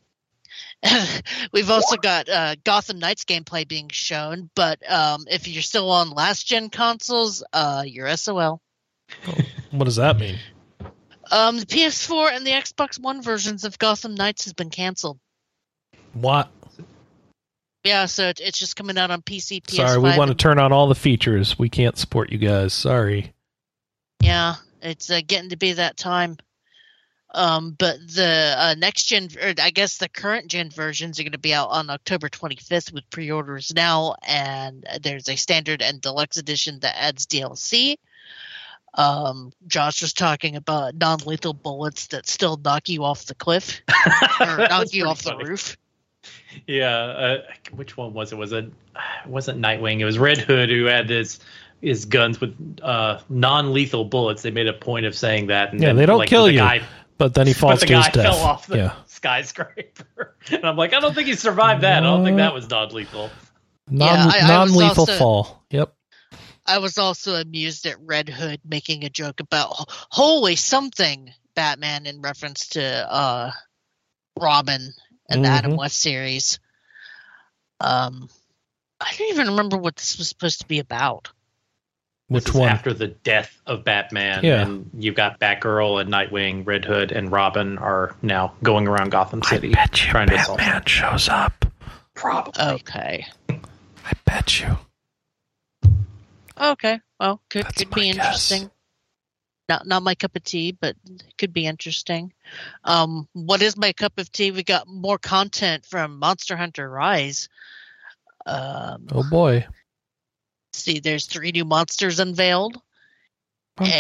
we've also got uh, Gotham Knights gameplay being shown, but um, if you're still on last gen consoles, uh, you're SOL. What does that mean? Um, the PS4 and the Xbox One versions of Gotham Knights has been canceled. What? Yeah, so it, it's just coming out on PC, PS5. Sorry, we want to turn on all the features. We can't support you guys. Sorry. Yeah, it's uh, getting to be that time. Um, but the uh, next gen, or I guess the current gen versions are going to be out on October 25th with pre-orders now, and there's a standard and deluxe edition that adds DLC. Um, Josh was talking about non-lethal bullets that still knock you off the cliff or knock you off the roof. Yeah, uh, which one was it? Was it? It wasn't Nightwing. It was Red Hood who had his his guns with uh, non-lethal bullets. They made a point of saying that. And Yeah, then, they don't like, kill the you, Guy, But then he but falls the to his guy death. fell off the yeah. skyscraper, and I'm like, I don't think he survived that. I don't think that was non-lethal. Non Yeah, I- I was non lethal also- fall. Yep. I I was also amused at Red Hood making a joke about holy something Batman in reference to uh, Robin and the Adam Mhm. West series. Um, I don't even remember what this was supposed to be about. This Which is one? After the death of Batman, Yeah. and you've got Batgirl and Nightwing, Red Hood, and Robin are now going around Gotham City trying to solve. Batman shows up. Probably. Okay. I bet you. Okay. Well, could That's could be guess. interesting. Not not my cup of tea, but could be interesting. Um, what is my cup of tea? We got more content from Monster Hunter Rise. Um, Oh boy. see, there's three new monsters unveiled. And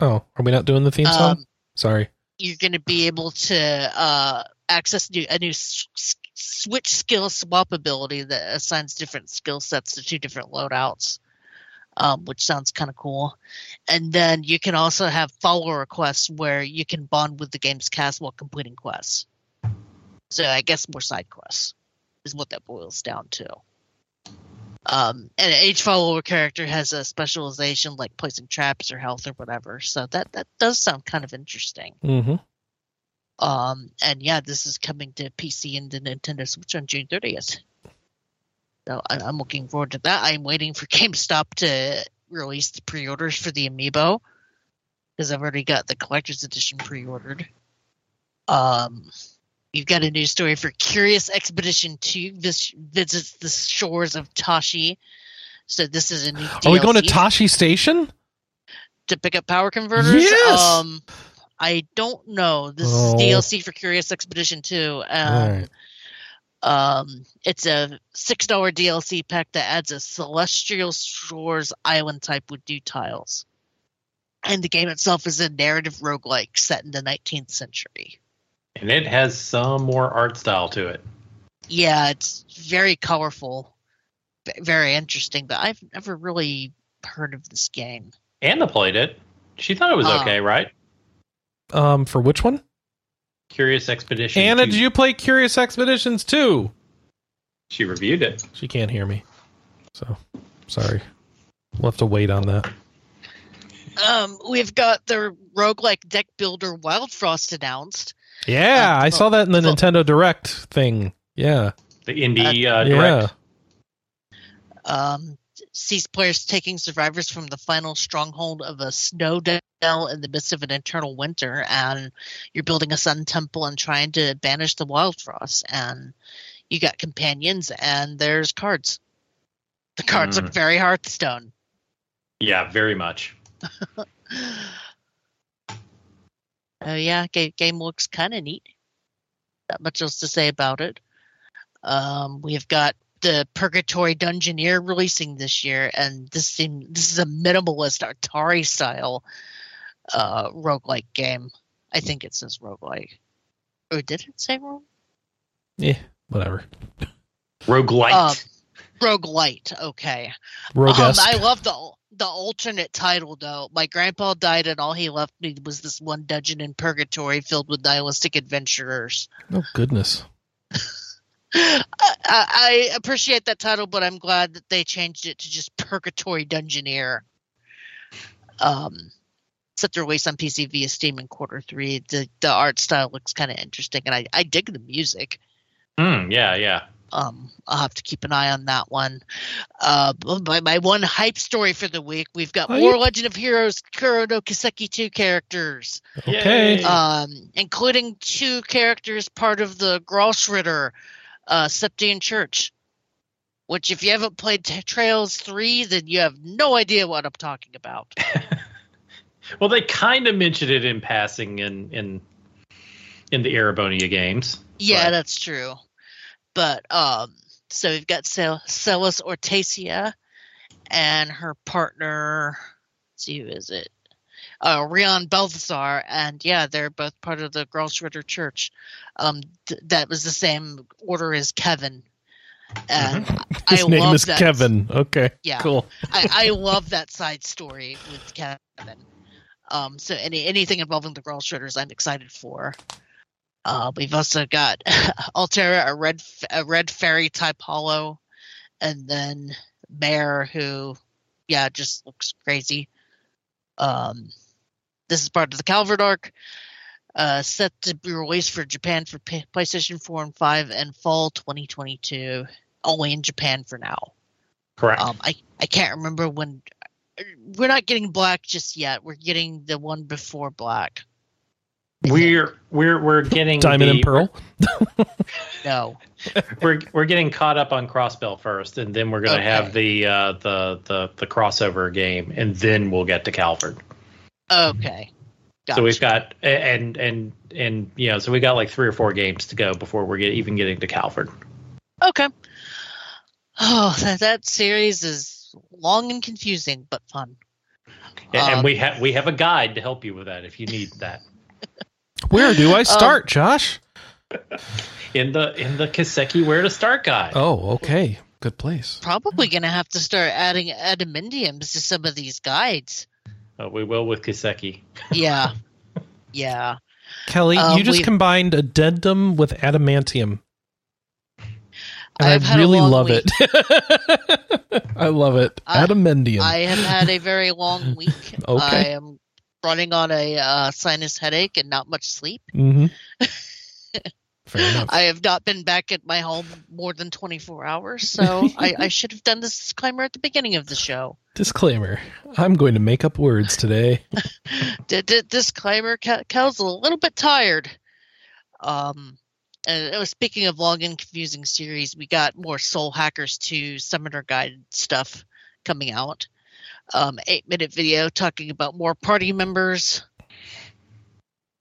Oh, are we not doing the theme song? Um, Sorry. you're going to be able to uh, access new, a new switch skill swap ability that assigns different skill sets to two different loadouts, um, which sounds kind of cool. And then you can also have follower quests where you can bond with the game's cast while completing quests. So I guess more side quests is what that boils down to. Um, and each follower character has a specialization like placing traps or health or whatever. So that that does sound kind of interesting. Mm-hmm. Um, and yeah, this is coming to PC and the Nintendo Switch on June 30th. So I, I'm looking forward to that. I'm waiting for GameStop to release the pre-orders for the Amiibo because I've already got the collector's edition pre-ordered. Um, you've got a new story for Curious Expedition 2 vis- visits the shores of Tashi. So this is a new. Are we going to Tashi Station? to pick up power converters? Yes! Um, I don't know. This Oh. is DLC for Curious Expedition 2. Um. Um, it's a $6 DLC pack that adds a Celestial Shores island type with new tiles. And the game itself is a narrative roguelike set in the 19th century. And it has some more art style to it. Yeah, it's very colorful, very interesting, but I've never really heard of this game. Anna played it. She thought it was Ah. okay, right? Um, for which one? Curious Expedition. Anna, 2. did you play Curious Expeditions too? She reviewed it. She can't hear me. So, sorry. We'll have to wait on that. Um, we've got the roguelike deck builder Wild Frost announced. Yeah, Uh, I saw that in the well- Nintendo Direct thing. Yeah. The indie Uh, uh, yeah. direct. Um, sees players taking survivors from the final stronghold of a snow dell in the midst of an eternal winter, and you're building a sun temple and trying to banish the wild frost. And you got companions, and there's cards. The cards Mm. look very Hearthstone. Yeah, very much. Oh yeah, game, game looks kind of neat. Not much else to say about it. Um, we've got the Purgatory Dungeoneer releasing this year, and this seem, this is a minimalist Atari style uh, roguelike game. I think it says roguelike. Or did it say rogue? Yeah, whatever. Roguelite. Um, roguelite, okay. Roguesque. Um, I love the the alternate title though. My grandpa died, and all he left me was this one dungeon in purgatory filled with nihilistic adventurers. oh, goodness. I, I appreciate that title, but I'm glad that they changed it to just Purgatory Dungeoneer. Um, set to release on PC via Steam in quarter three. The the art style looks kind of interesting, and I I dig the music. Hmm, yeah, yeah. Um, I'll have to keep an eye on that one. Uh, my, my one hype story for the week: we've got Hype? more Legend of Heroes Kuro no Kiseki two characters, Okay. Um, including two characters part of the Gralsritter uh, Septian Church. Which, if you haven't played T- Trails three, then you have no idea what I'm talking about. Well, they kind of mentioned it in passing in in in the Erebonia games. Yeah, Right. that's true. But um, so we've got Cel- Celis Ortesia and her partner. Let's see who is it? Uh, Rion Balthazar, and yeah, they're both part of the Gralsritter Church. Um, th- that was the same order as Kevin. And His I name love is that. Kevin. Okay. Yeah, Cool. I, I love that side story with Kevin. Um, so any anything involving the Girl Shredders, I'm excited for. Uh, we've also got Altera, a red a red fairy type hollow, and then Mare, who, yeah, just looks crazy. Um, this is part of the Calvard arc. Uh, set to be released for Japan for P- PlayStation 4 and 5 and fall 2022. Only in Japan for now. Correct. Um, I I can't remember when. We're not getting black just yet. We're getting the one before black. we're we're we're getting Diamond the- and Pearl. No. We're we're getting caught up on Crossbell first, and then we're going to Okay. have the uh, the the the crossover game, and then we'll get to Calvard. Okay. So we've got and and and you know, so we got like three or four games to go before we're get, even getting to Calvard. Okay. Oh, that, that series is long and confusing, but fun. And, and Um, we have we have a guide to help you with that if you need that Where do Um, I start, Josh? in the in the Kiseki Where to Start guide. Oh, okay. Good place. Probably going to have to start adding adamantiums to some of these guides. Uh, we will with Kiseki. Yeah. yeah. Kelley, Um, you just we've- combined addendum with adamantium. And I really love week. it. I love it. I- Adamantium. I have had a very long week. Okay. I am running on a uh, sinus headache and not much sleep. hmm Fair enough. I have not been back at my home more than 24 hours, so I, I should have done this disclaimer at the beginning of the show. Disclaimer: I'm going to make up words today. D- d- disclaimer: Kel's a little bit tired. Um, and it was speaking of long and confusing series, we got more Soul Hackers 2 Summoner Guide stuff coming out. Um, eight minute video talking about more party members.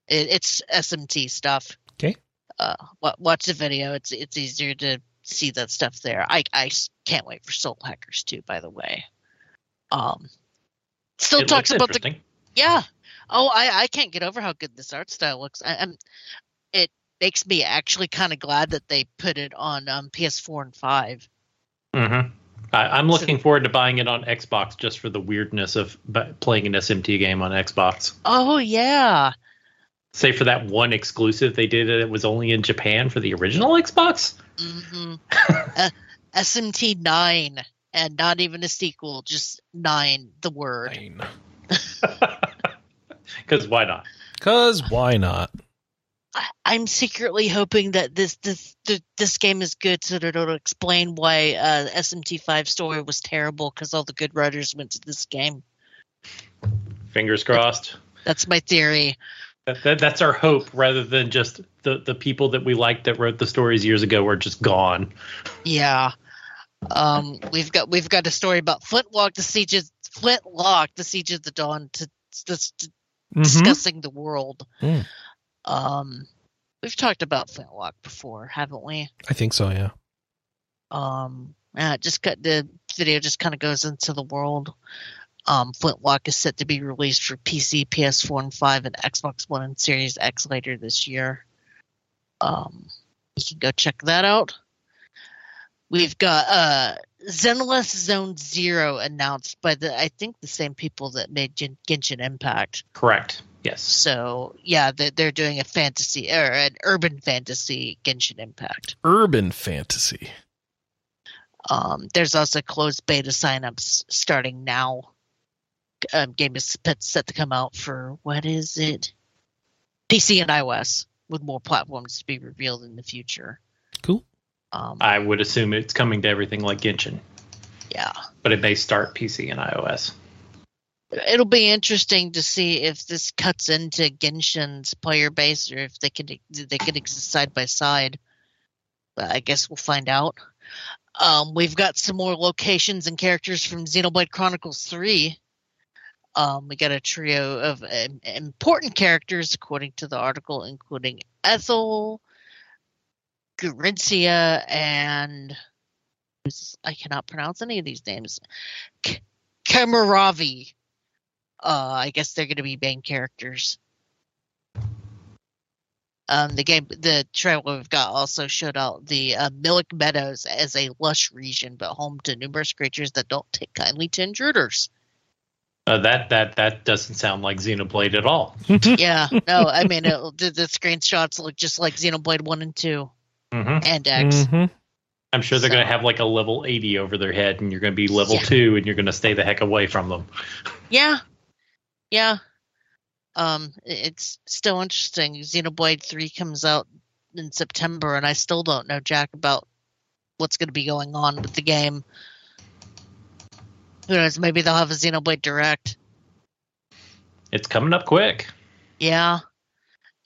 It, it's SMT stuff. Okay. Uh, watch the video. It's it's easier to see that stuff there. I I can't wait for Soul Hackers 2, by the way. Um, still It talks about the yeah. Oh, I, I can't get over how good this art style looks. I, I'm, it makes me actually kind of glad that they put it on um, PS4 and 5. Mm-hmm. I, I'm looking forward to buying it on Xbox just for the weirdness of playing an SMT game on Xbox. Oh, yeah. Say for that one exclusive they did it, it was only in Japan for the original Xbox. hmm uh, SMT 9, and not even a sequel, just 9, the word. Because why not? Cause why not? I, I'm secretly hoping that this this this game is good so that it'll explain why uh, SMT 5 story was terrible because all the good writers went to this game. Fingers crossed. That's my theory. That, that, that's our hope, rather than just the, the people that we liked that wrote the stories years ago are just gone. Yeah. Um, we've got we've got a story about Flintlock, the siege of Flintlock, the siege of the dawn, to, that's Mhm. discussing the world. Mm. Um, we've talked about Flintlock before, haven't we? I think so. Yeah. Um, uh, just cut the video just kind of goes into the world. Um, Flintlock is set to be released for PC, PS4, and 5, and Xbox One and Series X later this year. Um, you can go check that out. We've got uh, Zenless Zone Zero announced by the I think the same people that made Gen- Genshin Impact. Correct. Yes. So yeah, they're, they're doing a fantasy or an urban fantasy Genshin Impact. Urban fantasy. Um, there's also closed beta signups starting now. Um, game is set set to come out for what is it? PC and iOS with more platforms to be revealed in the future. Cool. Um, I would assume it's coming to everything like Genshin, yeah, but it may start PC and iOS. It'll be interesting to see if this cuts into Genshin's player base or if they can they can exist side by side. But I guess we'll find out. Um, we've got some more locations and characters from Xenoblade Chronicles 3. Um, we got a trio of um, important characters, according to the article, including Ethel, Gorintia, and I cannot pronounce any of these names. K- Cammuravi. Uh, I guess they're going to be main characters. Um, the game, the trailer we've got also showed out the uh, Millick Meadows as a lush region, but home to numerous creatures that don't take kindly to intruders. Uh, that that that doesn't sound like Xenoblade at all. yeah, no, I mean it, the, the screenshots look just like Xenoblade One and Two hmm and X. Mhm. I I'm sure they're So- going to have like a level 80 over their head, and you're going to be level Yeah. two, and you're going to stay the heck away from them. Yeah, yeah. Um, it's still interesting. Xenoblade Three comes out in September, and I still don't know jack about what's going to be going on with the game. Who knows? Maybe they'll have a Xenoblade Direct. It's coming up quick. Yeah.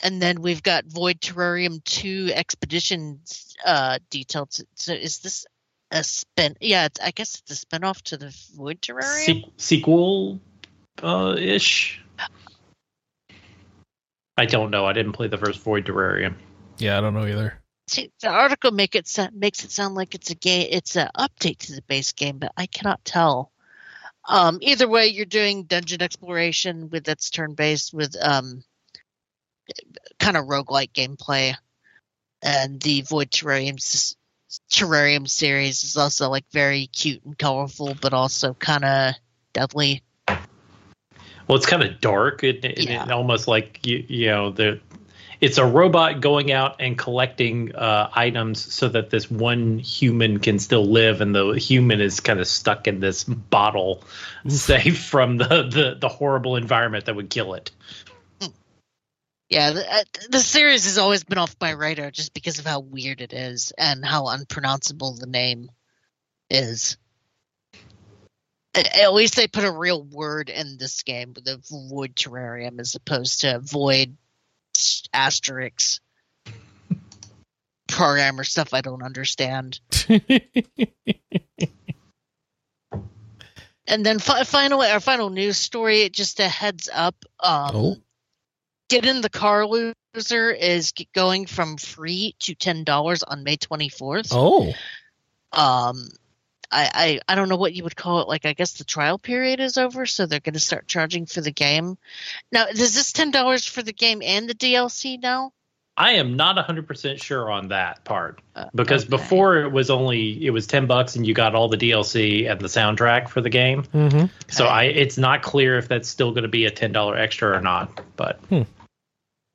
And then we've got Void Terrarium 2 Expeditions uh, detailed. So is this a spin? Yeah, it's, I guess it's a spinoff to the Void Terrarium. Se- sequel uh, ish. I don't know. I didn't play the first Void Terrarium. Yeah, I don't know either. See, the article make it sa- makes it sound like it's a game. It's an update to the base game, but I cannot tell. Um, either way, you're doing dungeon exploration with that's turn based with um, kind of roguelike gameplay, and the Void Terrarium Terrarium series is also like very cute and colorful, but also kind of deadly. Well, it's kind of dark. It, it, Yeah. it almost like you, you know the. It's a robot going out and collecting uh, items so that this one human can still live, and the human is kind of stuck in this bottle, safe from the, the, the horrible environment that would kill it. Yeah, the, uh, the series has always been off my radar just because of how weird it is and how unpronounceable the name is. At least they put a real word in this game with a void terrarium as opposed to void asterisk programmer stuff I don't understand. And then fi- finally, our final news story, just a heads up. Um, Oh. Get in the car loser is going from free to ten dollars on May twenty fourth. oh, Um, I, I I don't know what you would call it. Like I guess the trial period is over, so they're going to start charging for the game. Now, is this ten dollars for the game and the DLC now? I am not 100% sure on that part Uh, because okay. before it was only it was 10 bucks and you got all the DLC and the soundtrack for the game. hmm So I it's not clear if that's still going to be a $10 extra or not, but Hmm.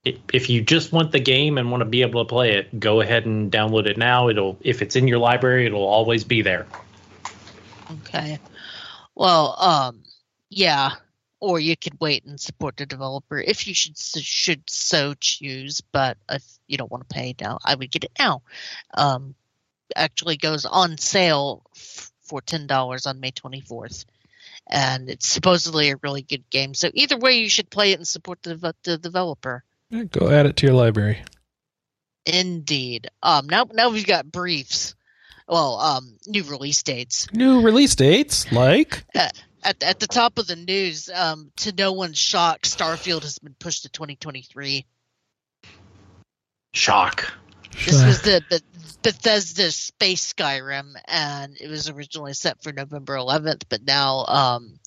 i- if you just want the game and want to be able to play it, go ahead and download it now. It'll if it's in your library, it'll always be there. Okay. Well, um, yeah. Or you could wait and support the developer if you should should so choose. But if you don't want to pay now, I would get it now. Um, actually goes on sale f- for ten dollars on May twenty fourth, and it's supposedly a really good game. So either way, you should play it and support the, dev- the developer. Go add it to your library. Indeed. Um, now now we've got briefs. Well, um, new release dates. New release dates like at at the top of the news, um, to no one's shock, Starfield has been pushed to 2023. Shock. This was the Beth- Bethesda Space Skyrim, and it was originally set for November 11th, but now um,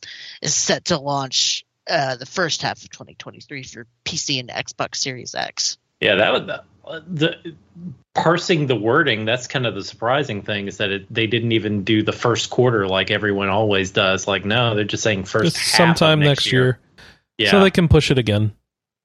is set to launch uh, the first half of 2023 for PC and Xbox Series X. Yeah, that was the, parsing the wording. That's kind of the surprising thing is that it, they didn't even do the first quarter like everyone always does. Like, no, they're just saying first sometime next, next year, Yeah, so they can push it again.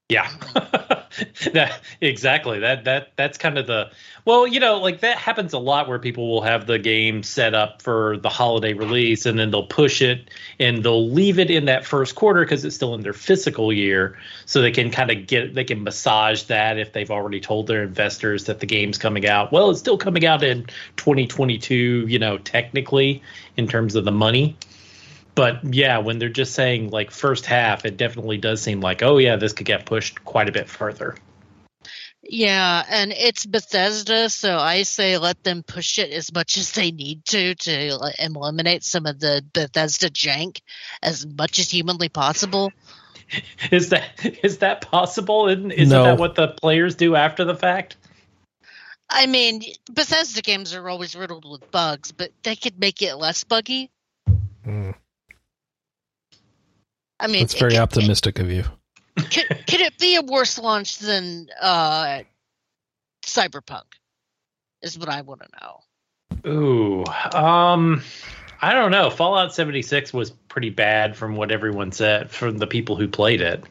yeah, that exactly. That that that's kind of the well, you know, like that happens a lot where people will have the game set up for the holiday release and then they'll push it and they'll leave it in that first quarter because it's still in their physical year, so they can kind of get they can massage that if they've already told their investors that the game's coming out. Well, it's still coming out in 2022, you know, technically in terms of the money. But yeah, when they're just saying like first half, it definitely does seem like, oh yeah, this could get pushed quite a bit further. Yeah, and it's Bethesda, so I say let them push it as much as they need to to eliminate some of the Bethesda jank as much as humanly possible. Is that is that possible? Isn't, isn't No. that what the players do after the fact? I mean, Bethesda games are always riddled with bugs, but they could make it less buggy. Mm, I mean, that's very it- optimistic of you. could, could it be a worse launch than uh, Cyberpunk? Is what I want to know. Ooh, um, I don't know. Fallout 76 was pretty bad from what everyone said from the people who played it.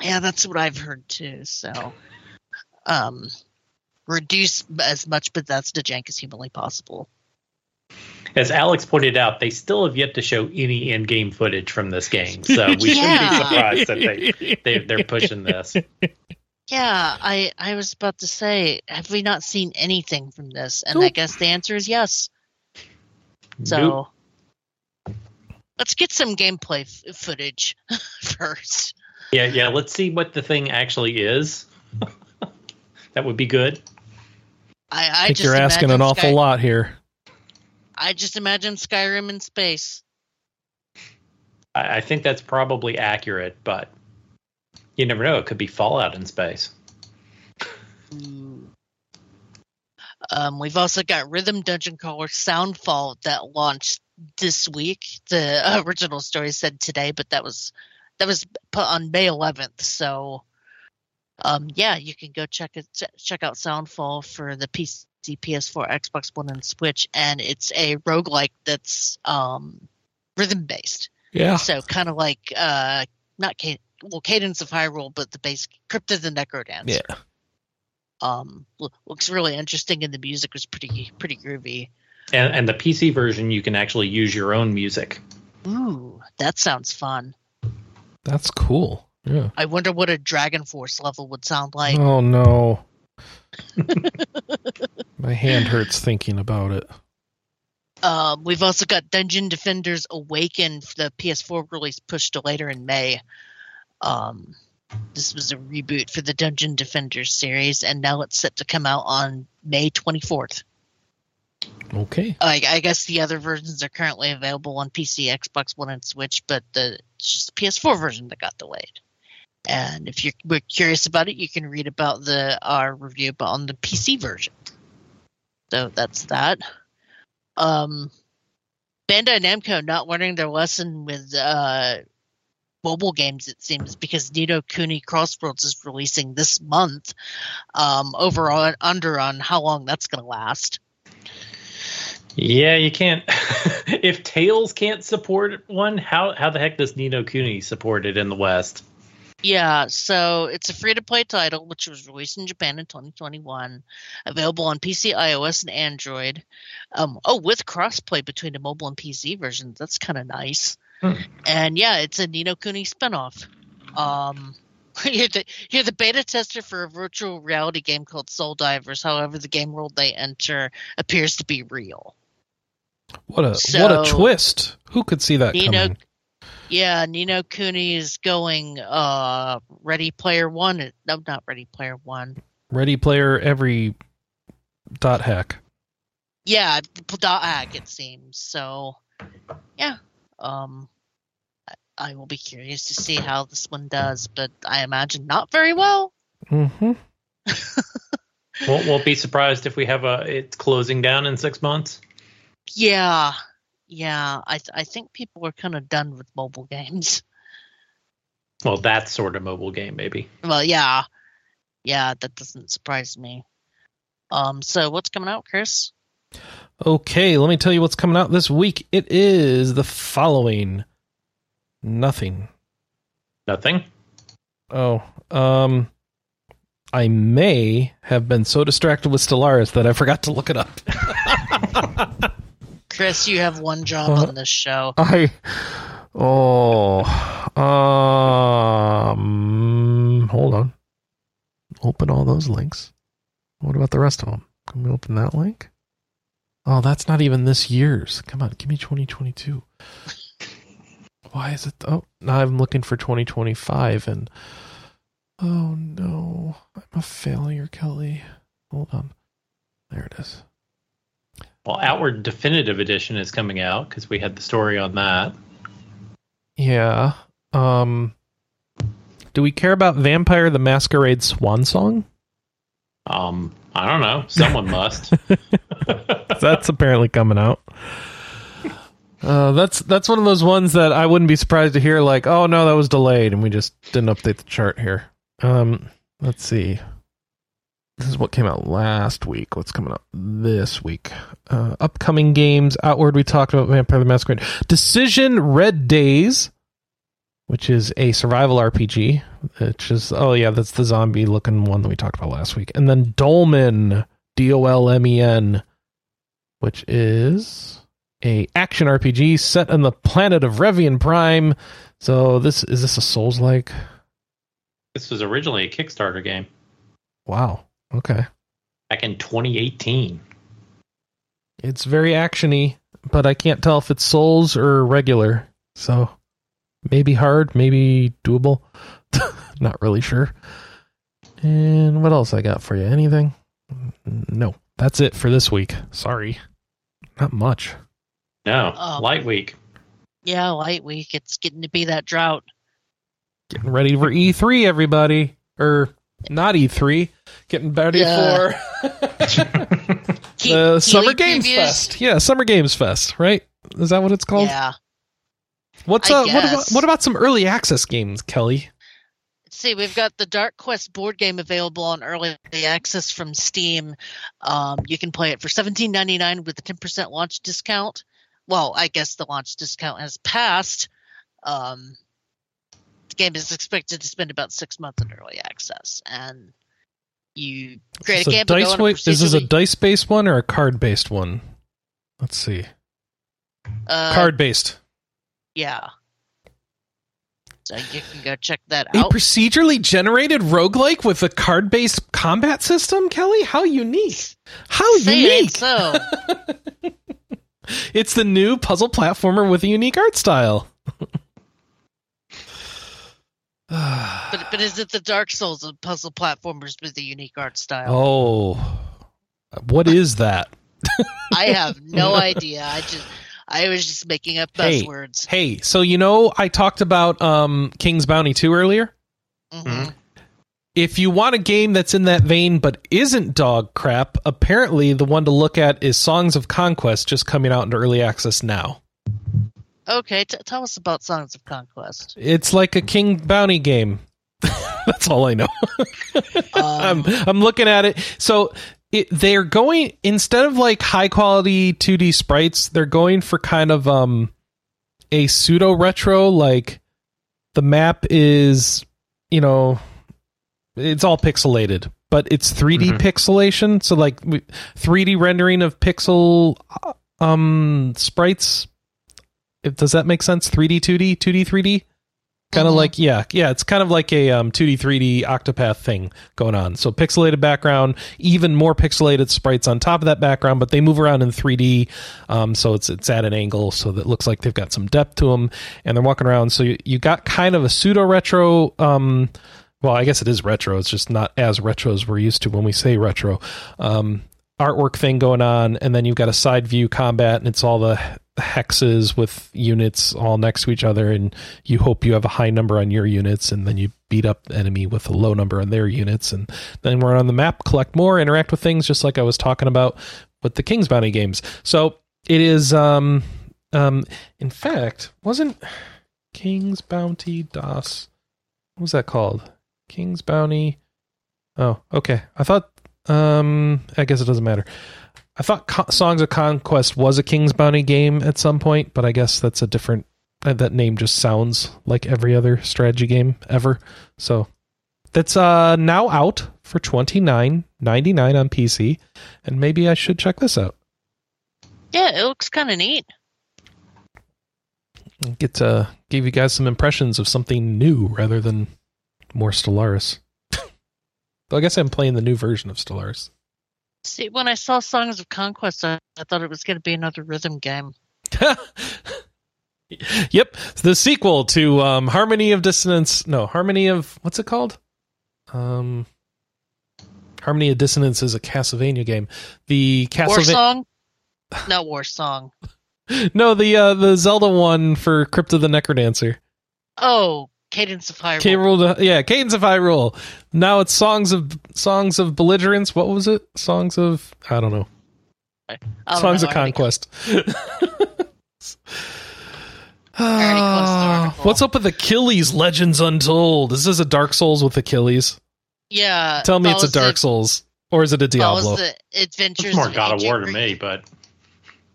Yeah, that's what I've heard too. So, um, reduce as much Bethesda jank as humanly possible. As Alex pointed out, they still have yet to show any in-game footage from this game, so we shouldn't be surprised that they, they they're pushing this. Yeah, I I was about to say, have we not seen anything from this? And I guess the answer is yes. So Nope. let's get some gameplay f- footage first. Yeah, yeah. Let's see what the thing actually is. that would be good. I, I, I think just you're asking an awful Sky- lot here. I just imagine Skyrim in space. I, I think that's probably accurate, but you never know. It could be Fallout in space. Um, we've also got Rhythm Dungeon Crawler Soundfall that launched this week. The original story said today, but that was that was put on May 11th. So, um, yeah, you can go check it check out Soundfall for the PC, PS4, Xbox One, and Switch, and it's a roguelike that's um, rhythm based. Yeah. So kind of like uh, not Cad- well Cadence of Hyrule, but the base Crypt of the Necrodancer Yeah. um looks really interesting and the music was pretty pretty groovy And, and the PC version, you can actually use your own music. ooh that sounds fun That's cool. Yeah. i wonder what a DragonForce level would sound like oh no. My hand hurts thinking about it. um we've also got dungeon defenders awaken for the ps4 release pushed to later in may um this was a reboot for the dungeon defenders series and now it's set to come out on may 24th Okay. I, I guess the other versions are currently available on PC, Xbox One, and Switch, but the it's just the PS4 version that got delayed. And if you're we're curious about it, you can read about the our review about on the PC version. So that's that. Um, Bandai Namco not learning their lesson with uh, mobile games, it seems, because Ni no Kuni Crossroads is releasing this month. Um, overall, and under on how long that's going to last. Yeah, you can't. if Tales can't support one, how how the heck does Ni no Kuni support it in the West? Yeah, so it's a free to play title, which was released in Japan in 2021, available on PC, iOS, and Android. Um, oh, with crossplay between the mobile and PC versions. That's kind of nice. Hmm. And yeah, it's a Ni no Kuni spinoff. Um, you're the you're the beta tester for a virtual reality game called Soul Divers. However, the game world they enter appears to be real. What a what a twist. Who could see that Nino- coming? Yeah, Ni no Kuni is going uh Ready Player One. No, not Ready Player One. Ready player every dot hack. Yeah, dot hack it seems. So, yeah, um, I, I will be curious to see how this one does, but I imagine not very well. Mm-hmm. Won't won't be surprised if we have a it's closing down in six months. Yeah, yeah, I th- I think people are kind of done with mobile games. Well, that sort of mobile game, maybe. Well, yeah, yeah, that doesn't surprise me. Um, so what's coming out, Chris? Okay, let me tell you what's coming out this week. It is the following. Nothing. Nothing. Oh, um, I may have been so distracted with Stellaris that I forgot to look it up. Chris, you have one job Uh, on this show. I oh um hold on. Open all those links. What about the rest of them? Can we open that link? Oh, that's not even this year's. Come on, give me 2022. Why is it? Oh, now I'm looking for 2025 and oh no, I'm a failure, Kelley. Hold on. There it is. Well, Outward Definitive Edition is coming out because we had the story on that. Yeah. Um Do we care about Vampire the Masquerade Swan Song? Um, I don't know. Someone must. That's apparently coming out. Uh, that's that's one of those ones that I wouldn't be surprised to hear like, oh no, that was delayed and we just didn't update the chart here. Um, let's see. This is what came out last week. What's coming out this week? Uh, upcoming games. Outward, we talked about Vampire the Masquerade. Decision Red Days, which is a survival RPG. Which is oh yeah, that's the zombie looking one that we talked about last week. And then Dolmen, D O L M E N, which is a action RPG set on the planet of Revion Prime. So this is this a Souls like? This was originally a Kickstarter game Wow. Okay. back in 2018. It's very actiony, but I can't tell if it's Souls or regular. So maybe hard, maybe doable. Not really sure. And what else I got for you? Anything? No. That's it for this week. Sorry. Not much. No, Oh. Light Week. Yeah, light week. It's getting to be that drought. Getting ready for E3, everybody. Or not E3. Getting ready Yeah. for Keep, the Summer Keely Games previews? Fest. Yeah, Summer Games Fest, right? Is that what it's called? Yeah. What's uh, what about what about some early access games, Kelley? Let's see, we've got the Dark Quest board game available on early access from Steam. Um, you can play it for seventeen ninety nine with a ten percent launch discount. Well, I guess the launch discount has passed. Um, the game is expected to spend about six months in early access, and you create Is a game a dice on a is this a dice based one or a card based one? Let's see. uh, card based. Yeah. So you can go check that A out. procedurally generated roguelike with a card based combat system, Kelley? How unique. How Say it unique. so. It's the new puzzle platformer with a unique art style. But but is it the Dark Souls of puzzle platformers with a unique art style? oh. What is that? I have no idea. I just I was just making up buzzwords. Hey, so you know I talked about um King's Bounty 2 earlier? Mhm. if you want a game that's in that vein but isn't dog crap, apparently the one to look at is Songs of Conquest, just coming out into early access now. Okay, t- tell us about Songs of Conquest. It's like a King Bounty game. that's all I know. I'm Um, I'm looking at it. So it, they're going instead of like high quality 2D sprites, they're going for kind of um a pseudo retro. Like the map is, you know, it's all pixelated, but it's 3D Mhm. pixelation. So like 3D rendering of pixel uh, um sprites. If, does that make sense? 3D, 2D, 2D, 3D. Kind of Mhm. like yeah, yeah. It's kind of like a um, 2D, 3D Octopath thing going on. So pixelated background, even more pixelated sprites on top of that background, but they move around in 3D. Um, so it's it's at an angle, so that looks like they've got some depth to them, and they're walking around. So you, you got kind of a pseudo retro. Um, well, I guess it is retro. It's just not as retro as we're used to when we say retro. Um, artwork thing going on, and then you've got a side view combat, and it's all the hexes with units all next to each other, and you hope you have a high number on your units, and then you beat up the enemy with a low number on their units, and then we're on the map, collect more, interact with things, just like I was talking about with the King's Bounty games. So it is, um, um, in fact, wasn't King's Bounty DOS? What was that called? King's Bounty. Oh, okay. I thought. Um, I guess it doesn't matter. I thought Co- Songs of Conquest was a King's Bounty game at some point, but I guess that's a different. uh, That name just sounds like every other strategy game ever. So that's uh now out for twenty nine ninety nine on PC, and maybe I should check this out. yeah, it looks kind of neat. Get to give you guys some impressions of something new rather than more Stellaris. Though I guess I'm playing the new version of Stellaris. See, when I saw Songs of Conquest, I, I thought it was going to be another rhythm game. yep, the sequel to um, Harmony of Dissonance. No, Harmony of what's it called? Um, Harmony of Dissonance is a Castlevania game. The War Castlevania. Song? Not War Song. No, the uh, the Zelda one for Crypt of the Necrodancer. Oh, Cadence of Hyrule. K rule, yeah, Cadence of Hyrule. Now it's songs of songs of belligerence. What was it? Songs of I don't know. I don't songs know. of conquest. already closed the Ah, article. What's up with Achilles Legends Untold? Is this a Dark Souls with Achilles? Yeah. Tell me it's a Dark the- Souls. Or is it a Diablo? the adventures It's more of God of War to me, but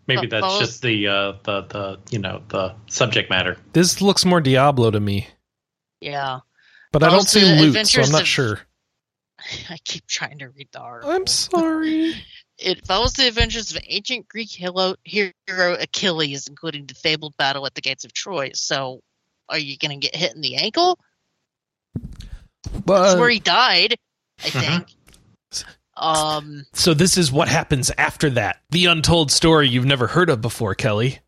maybe that's just the uh, the the you know the subject matter. This looks more Diablo to me. Yeah. But I don't see loot, so I'm not of- sure. I keep trying to read the article. I'm sorry. It follows the adventures of ancient Greek hero, hero Achilles, including the fabled battle at the gates of Troy. So, are you going to get hit in the ankle? That's where he died, I Mhm. think. Um, so this is what happens after that. The untold story you've never heard of before, Kelley.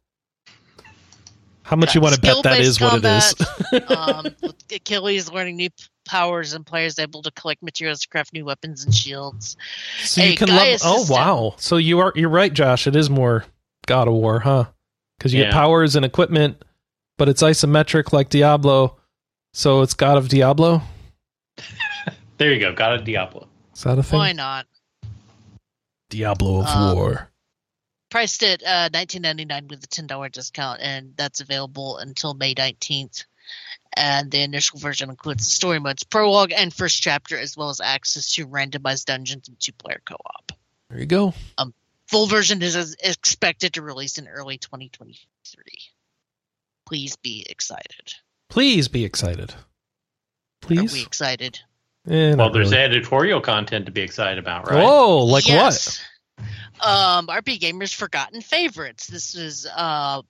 How much you want to bet that is skill-based what it is? um, with Achilles learning new powers and players able to collect materials to craft new weapons and shields. so Hey, you can Gaius level. Oh wow! So you are you're right, Josh. It is more God of War, huh? Because you get powers and equipment, but it's isometric like Diablo. So it's God of Diablo. There you go. God of Diablo. Is that a thing? Why not? Diablo of Um, War. Priced at uh, 19.99 with a $10 discount, and that's available until May 19th. And the initial version includes the story modes, prologue, and first chapter, as well as access to randomized dungeons and two-player co-op. There you go. Full version is is expected to release in early 2023. Please be excited. Please be excited. Please. Are Please. we excited? Eh, Well, there's really. editorial content to be excited about, right? Oh, like what? Yes. Um, RP Gamer's Forgotten Favorites. This is uh,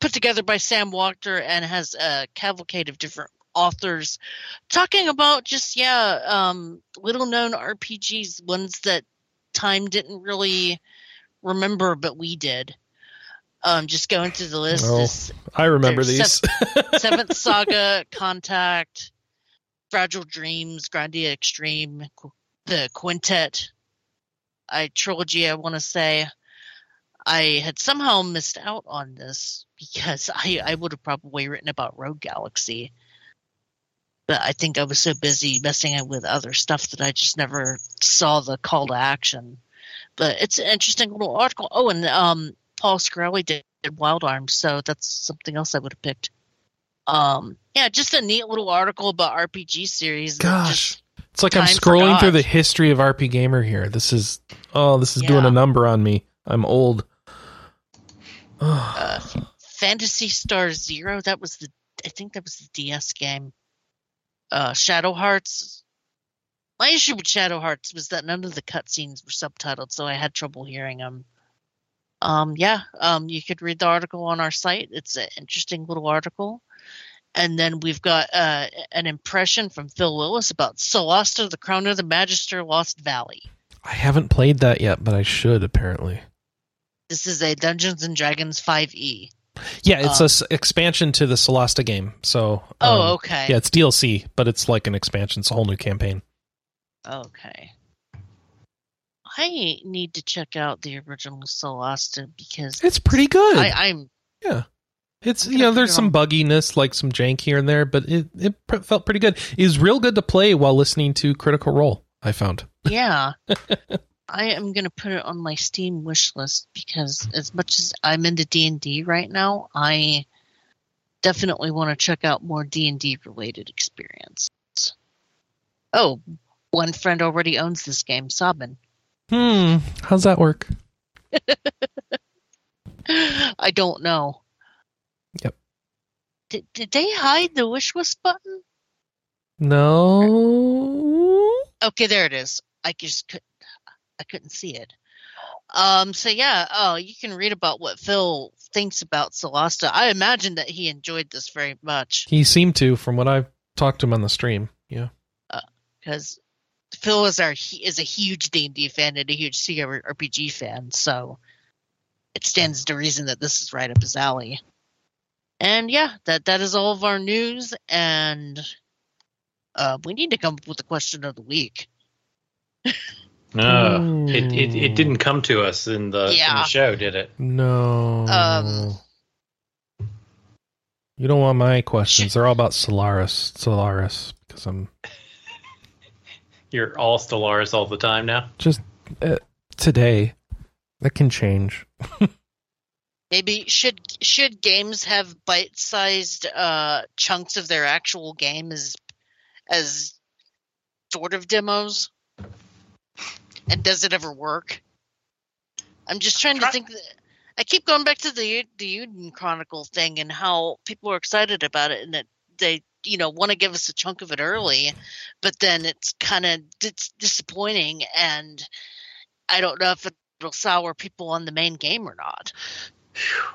put together by Sam Walker and has a cavalcade of different authors talking about just, yeah, um, little known RPGs, ones that time didn't really remember, but we did. Um, just going through the list. Oh. This I remember these. Seventh Saga, Contact, Fragile Dreams, Grandia Extreme, the Quintet, I trilogy. I want to say I had somehow missed out on this because I I would have probably written about Rogue Galaxy, but I think I was so busy messing with other stuff that I just never saw the call to action. But it's an interesting little article. Oh, and um, Paul Scarelli did, did Wild Arms, so that's something else I would have picked. Um, yeah, just a neat little article about RPG series. Gosh. It's like I'm scrolling forgot. through the history of RP Gamer here. This is oh, this is doing a number on me. I'm old. uh, Phantasy Star Zero. That was the I think that was the DS game. Uh, Shadow Hearts. My issue with Shadow Hearts was that none of the cutscenes were subtitled, so I had trouble hearing them. Um, yeah, um, you could read the article on our site. It's an interesting little article. And then we've got uh, an impression from Phil Willis about Solasta, the Crown of the Magister, Lost Valley. I haven't played that yet, but I should apparently. This is a Dungeons and Dragons 5e. Yeah, it's Um, a s- expansion to the Solasta game. So Oh, um, okay. Yeah, it's DLC, but it's like an expansion. It's a whole new campaign. Okay. I need to check out the original Solasta because It's pretty good. I, I'm it's you know there's some bugginess, like some jank here and there, but it it pr- felt pretty good. It was real good to play while listening to Critical Role. I found. yeah. I am gonna put it on my Steam wish list because as much as I'm into D and D right now, I definitely want to check out more D and D related experience. Oh, one friend already owns this game, Sabin. Hmm. How's that work? I don't know. Yep. Did did they hide the wish list button? No. Okay, there it is. I just could I couldn't see it. Um so yeah, oh you can read about what Phil thinks about Solasta. I imagine that he enjoyed this very much He seemed to, from what I've talked to him on the stream. Yeah. because Phil is our he is a huge D and D fan and a huge CRPG fan, so it stands to reason that this is right up his alley. And yeah, that that is all of our news, and uh, we need to come up with the question of the week. No, it, it it didn't come to us in the, in the show, did it? No. Um, you don't want my questions. They're all about Solaris. Solaris, because I'm You're all Stellaris all the time now. just uh, today. That can change. Maybe should should games have bite-sized uh, chunks of their actual game as as sort of demos? And does it ever work? I'm just trying to think. That, I keep going back to the the Eiyuden Chronicle thing and how people are excited about it, and that they you know want to give us a chunk of it early, but then it's kind of it's disappointing, and I don't know if it'll sour people on the main game or not.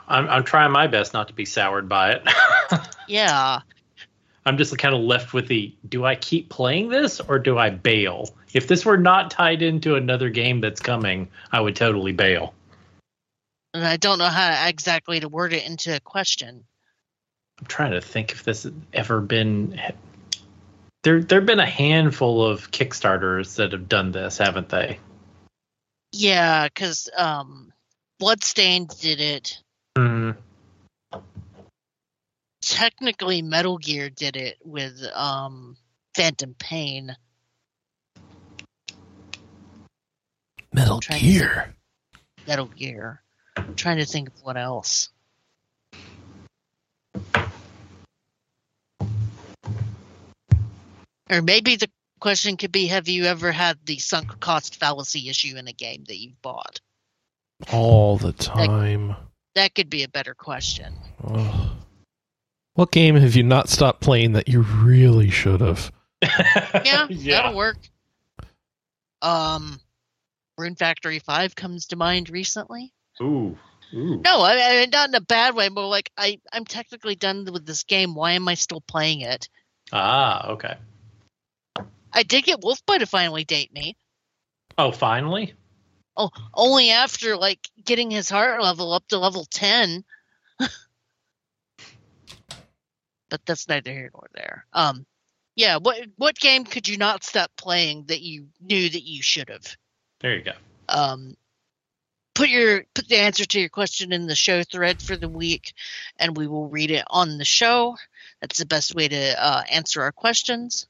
I'm I'm trying my best not to be soured by it. Yeah, I'm just kind of left with the do I keep playing this or do I bail? If this were not tied into another game that's coming, I would totally bail. and I don't know how exactly to word it into a question. I'm trying to think if this has ever been there there've been a handful of Kickstarters that have done this, haven't they? Yeah, because um, Bloodstained did it. Mm, Technically, Metal Gear did it with um, Phantom Pain. Metal Trying to Gear. Metal Gear. I'm trying to think of what else. Or maybe the question could be Have you ever had the sunk cost fallacy issue in a game that you've bought? All the time. That could be a better question. Ugh. What game have you not stopped playing that you really should have? Yeah, yeah. that'll work. Um, Rune Factory 5 comes to mind recently. Ooh. Ooh. No, I, I mean, not in a bad way, but like, I, I'm technically done with this game. Why am I still playing it? Ah, okay. I did get Wolfboy to finally date me. Oh, finally? Oh, only after like getting his heart level up to level ten. but that's neither here nor there. Um, yeah. What what game could you not stop playing that you knew that you should have? There you go. Um, put your put the answer to your question in the show thread for the week, and we will read it on the show. That's the best way to uh, answer our questions.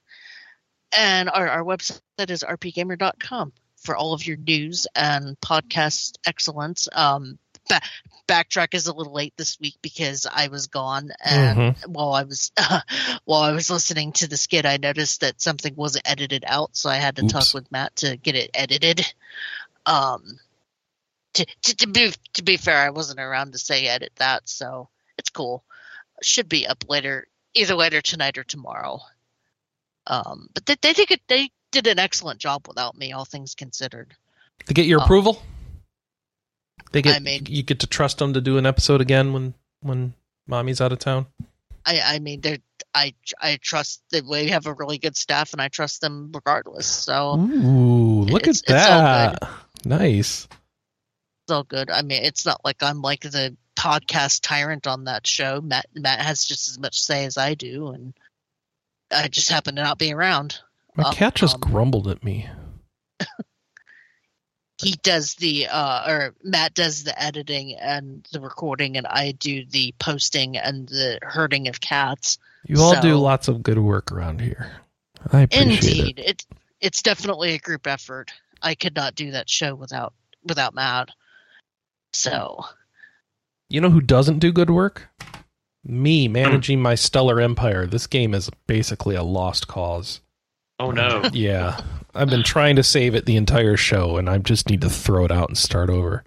And our, our website is rpgamer.com for all of your news and podcast excellence. Um, ba- backtrack is a little late this week because I was gone, and while I was while I was listening to the skit, I noticed that something wasn't edited out, so I had to Oops. talk with Matt to get it edited. Um, to, to to be to be fair, I wasn't around to say edit that, so it's cool. Should be up later, either later tonight or tomorrow. Um, but they they did they did an excellent job without me, all things considered. They get your Oh. approval? They get I mean- you get to trust them to do an episode again when when mommy's out of town. I I mean they I I trust that we have a really good staff, and I trust them regardless. So Ooh, look at that. Nice. it's all good. I mean, it's not like I'm like the podcast tyrant on that show. Matt Matt has just as much say as I do, and I just happen to not be around. My Um, cat just um, grumbled at me. He does the uh, or Matt does the editing and the recording, and I do the posting and the herding of cats. You all do lots of good work around here. I appreciate it. Indeed, it. it's definitely a group effort. I could not do that show without without Matt. So You know who doesn't do good work? Me managing my stellar empire. This game is basically a lost cause. Oh no. Yeah. I've been trying to save it the entire show and I just need to throw it out and start over.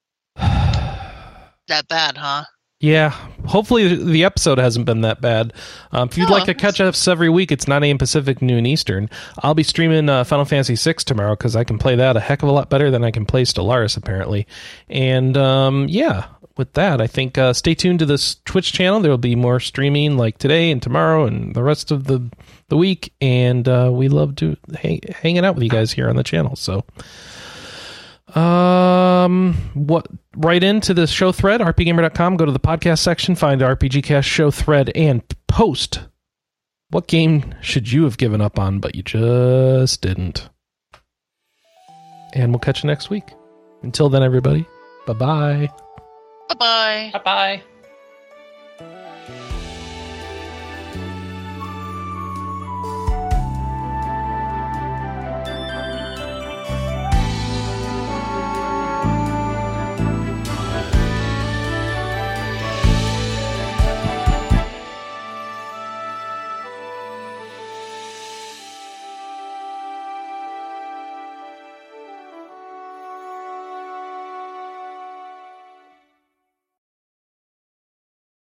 that bad, huh? Yeah, hopefully the episode hasn't been that bad. Um, if you'd No, like to catch us every week, it's 9 a.m. Pacific, noon Eastern. I'll be streaming uh, Final Fantasy VI tomorrow because I can play that a heck of a lot better than I can play Stellaris, apparently. And um, yeah, with that, I think uh, stay tuned to this Twitch channel. There will be more streaming like today and tomorrow and the rest of the the week. And uh, we love to hang, hanging out with you guys here on the channel. So. Um, what? Write into the show thread, rpgamer.com. Go to the podcast section, find RPG Cast show thread, and post. What game should you have given up on, but you just didn't? And we'll catch you next week. Until then, everybody, bye bye. Bye bye. bye bye.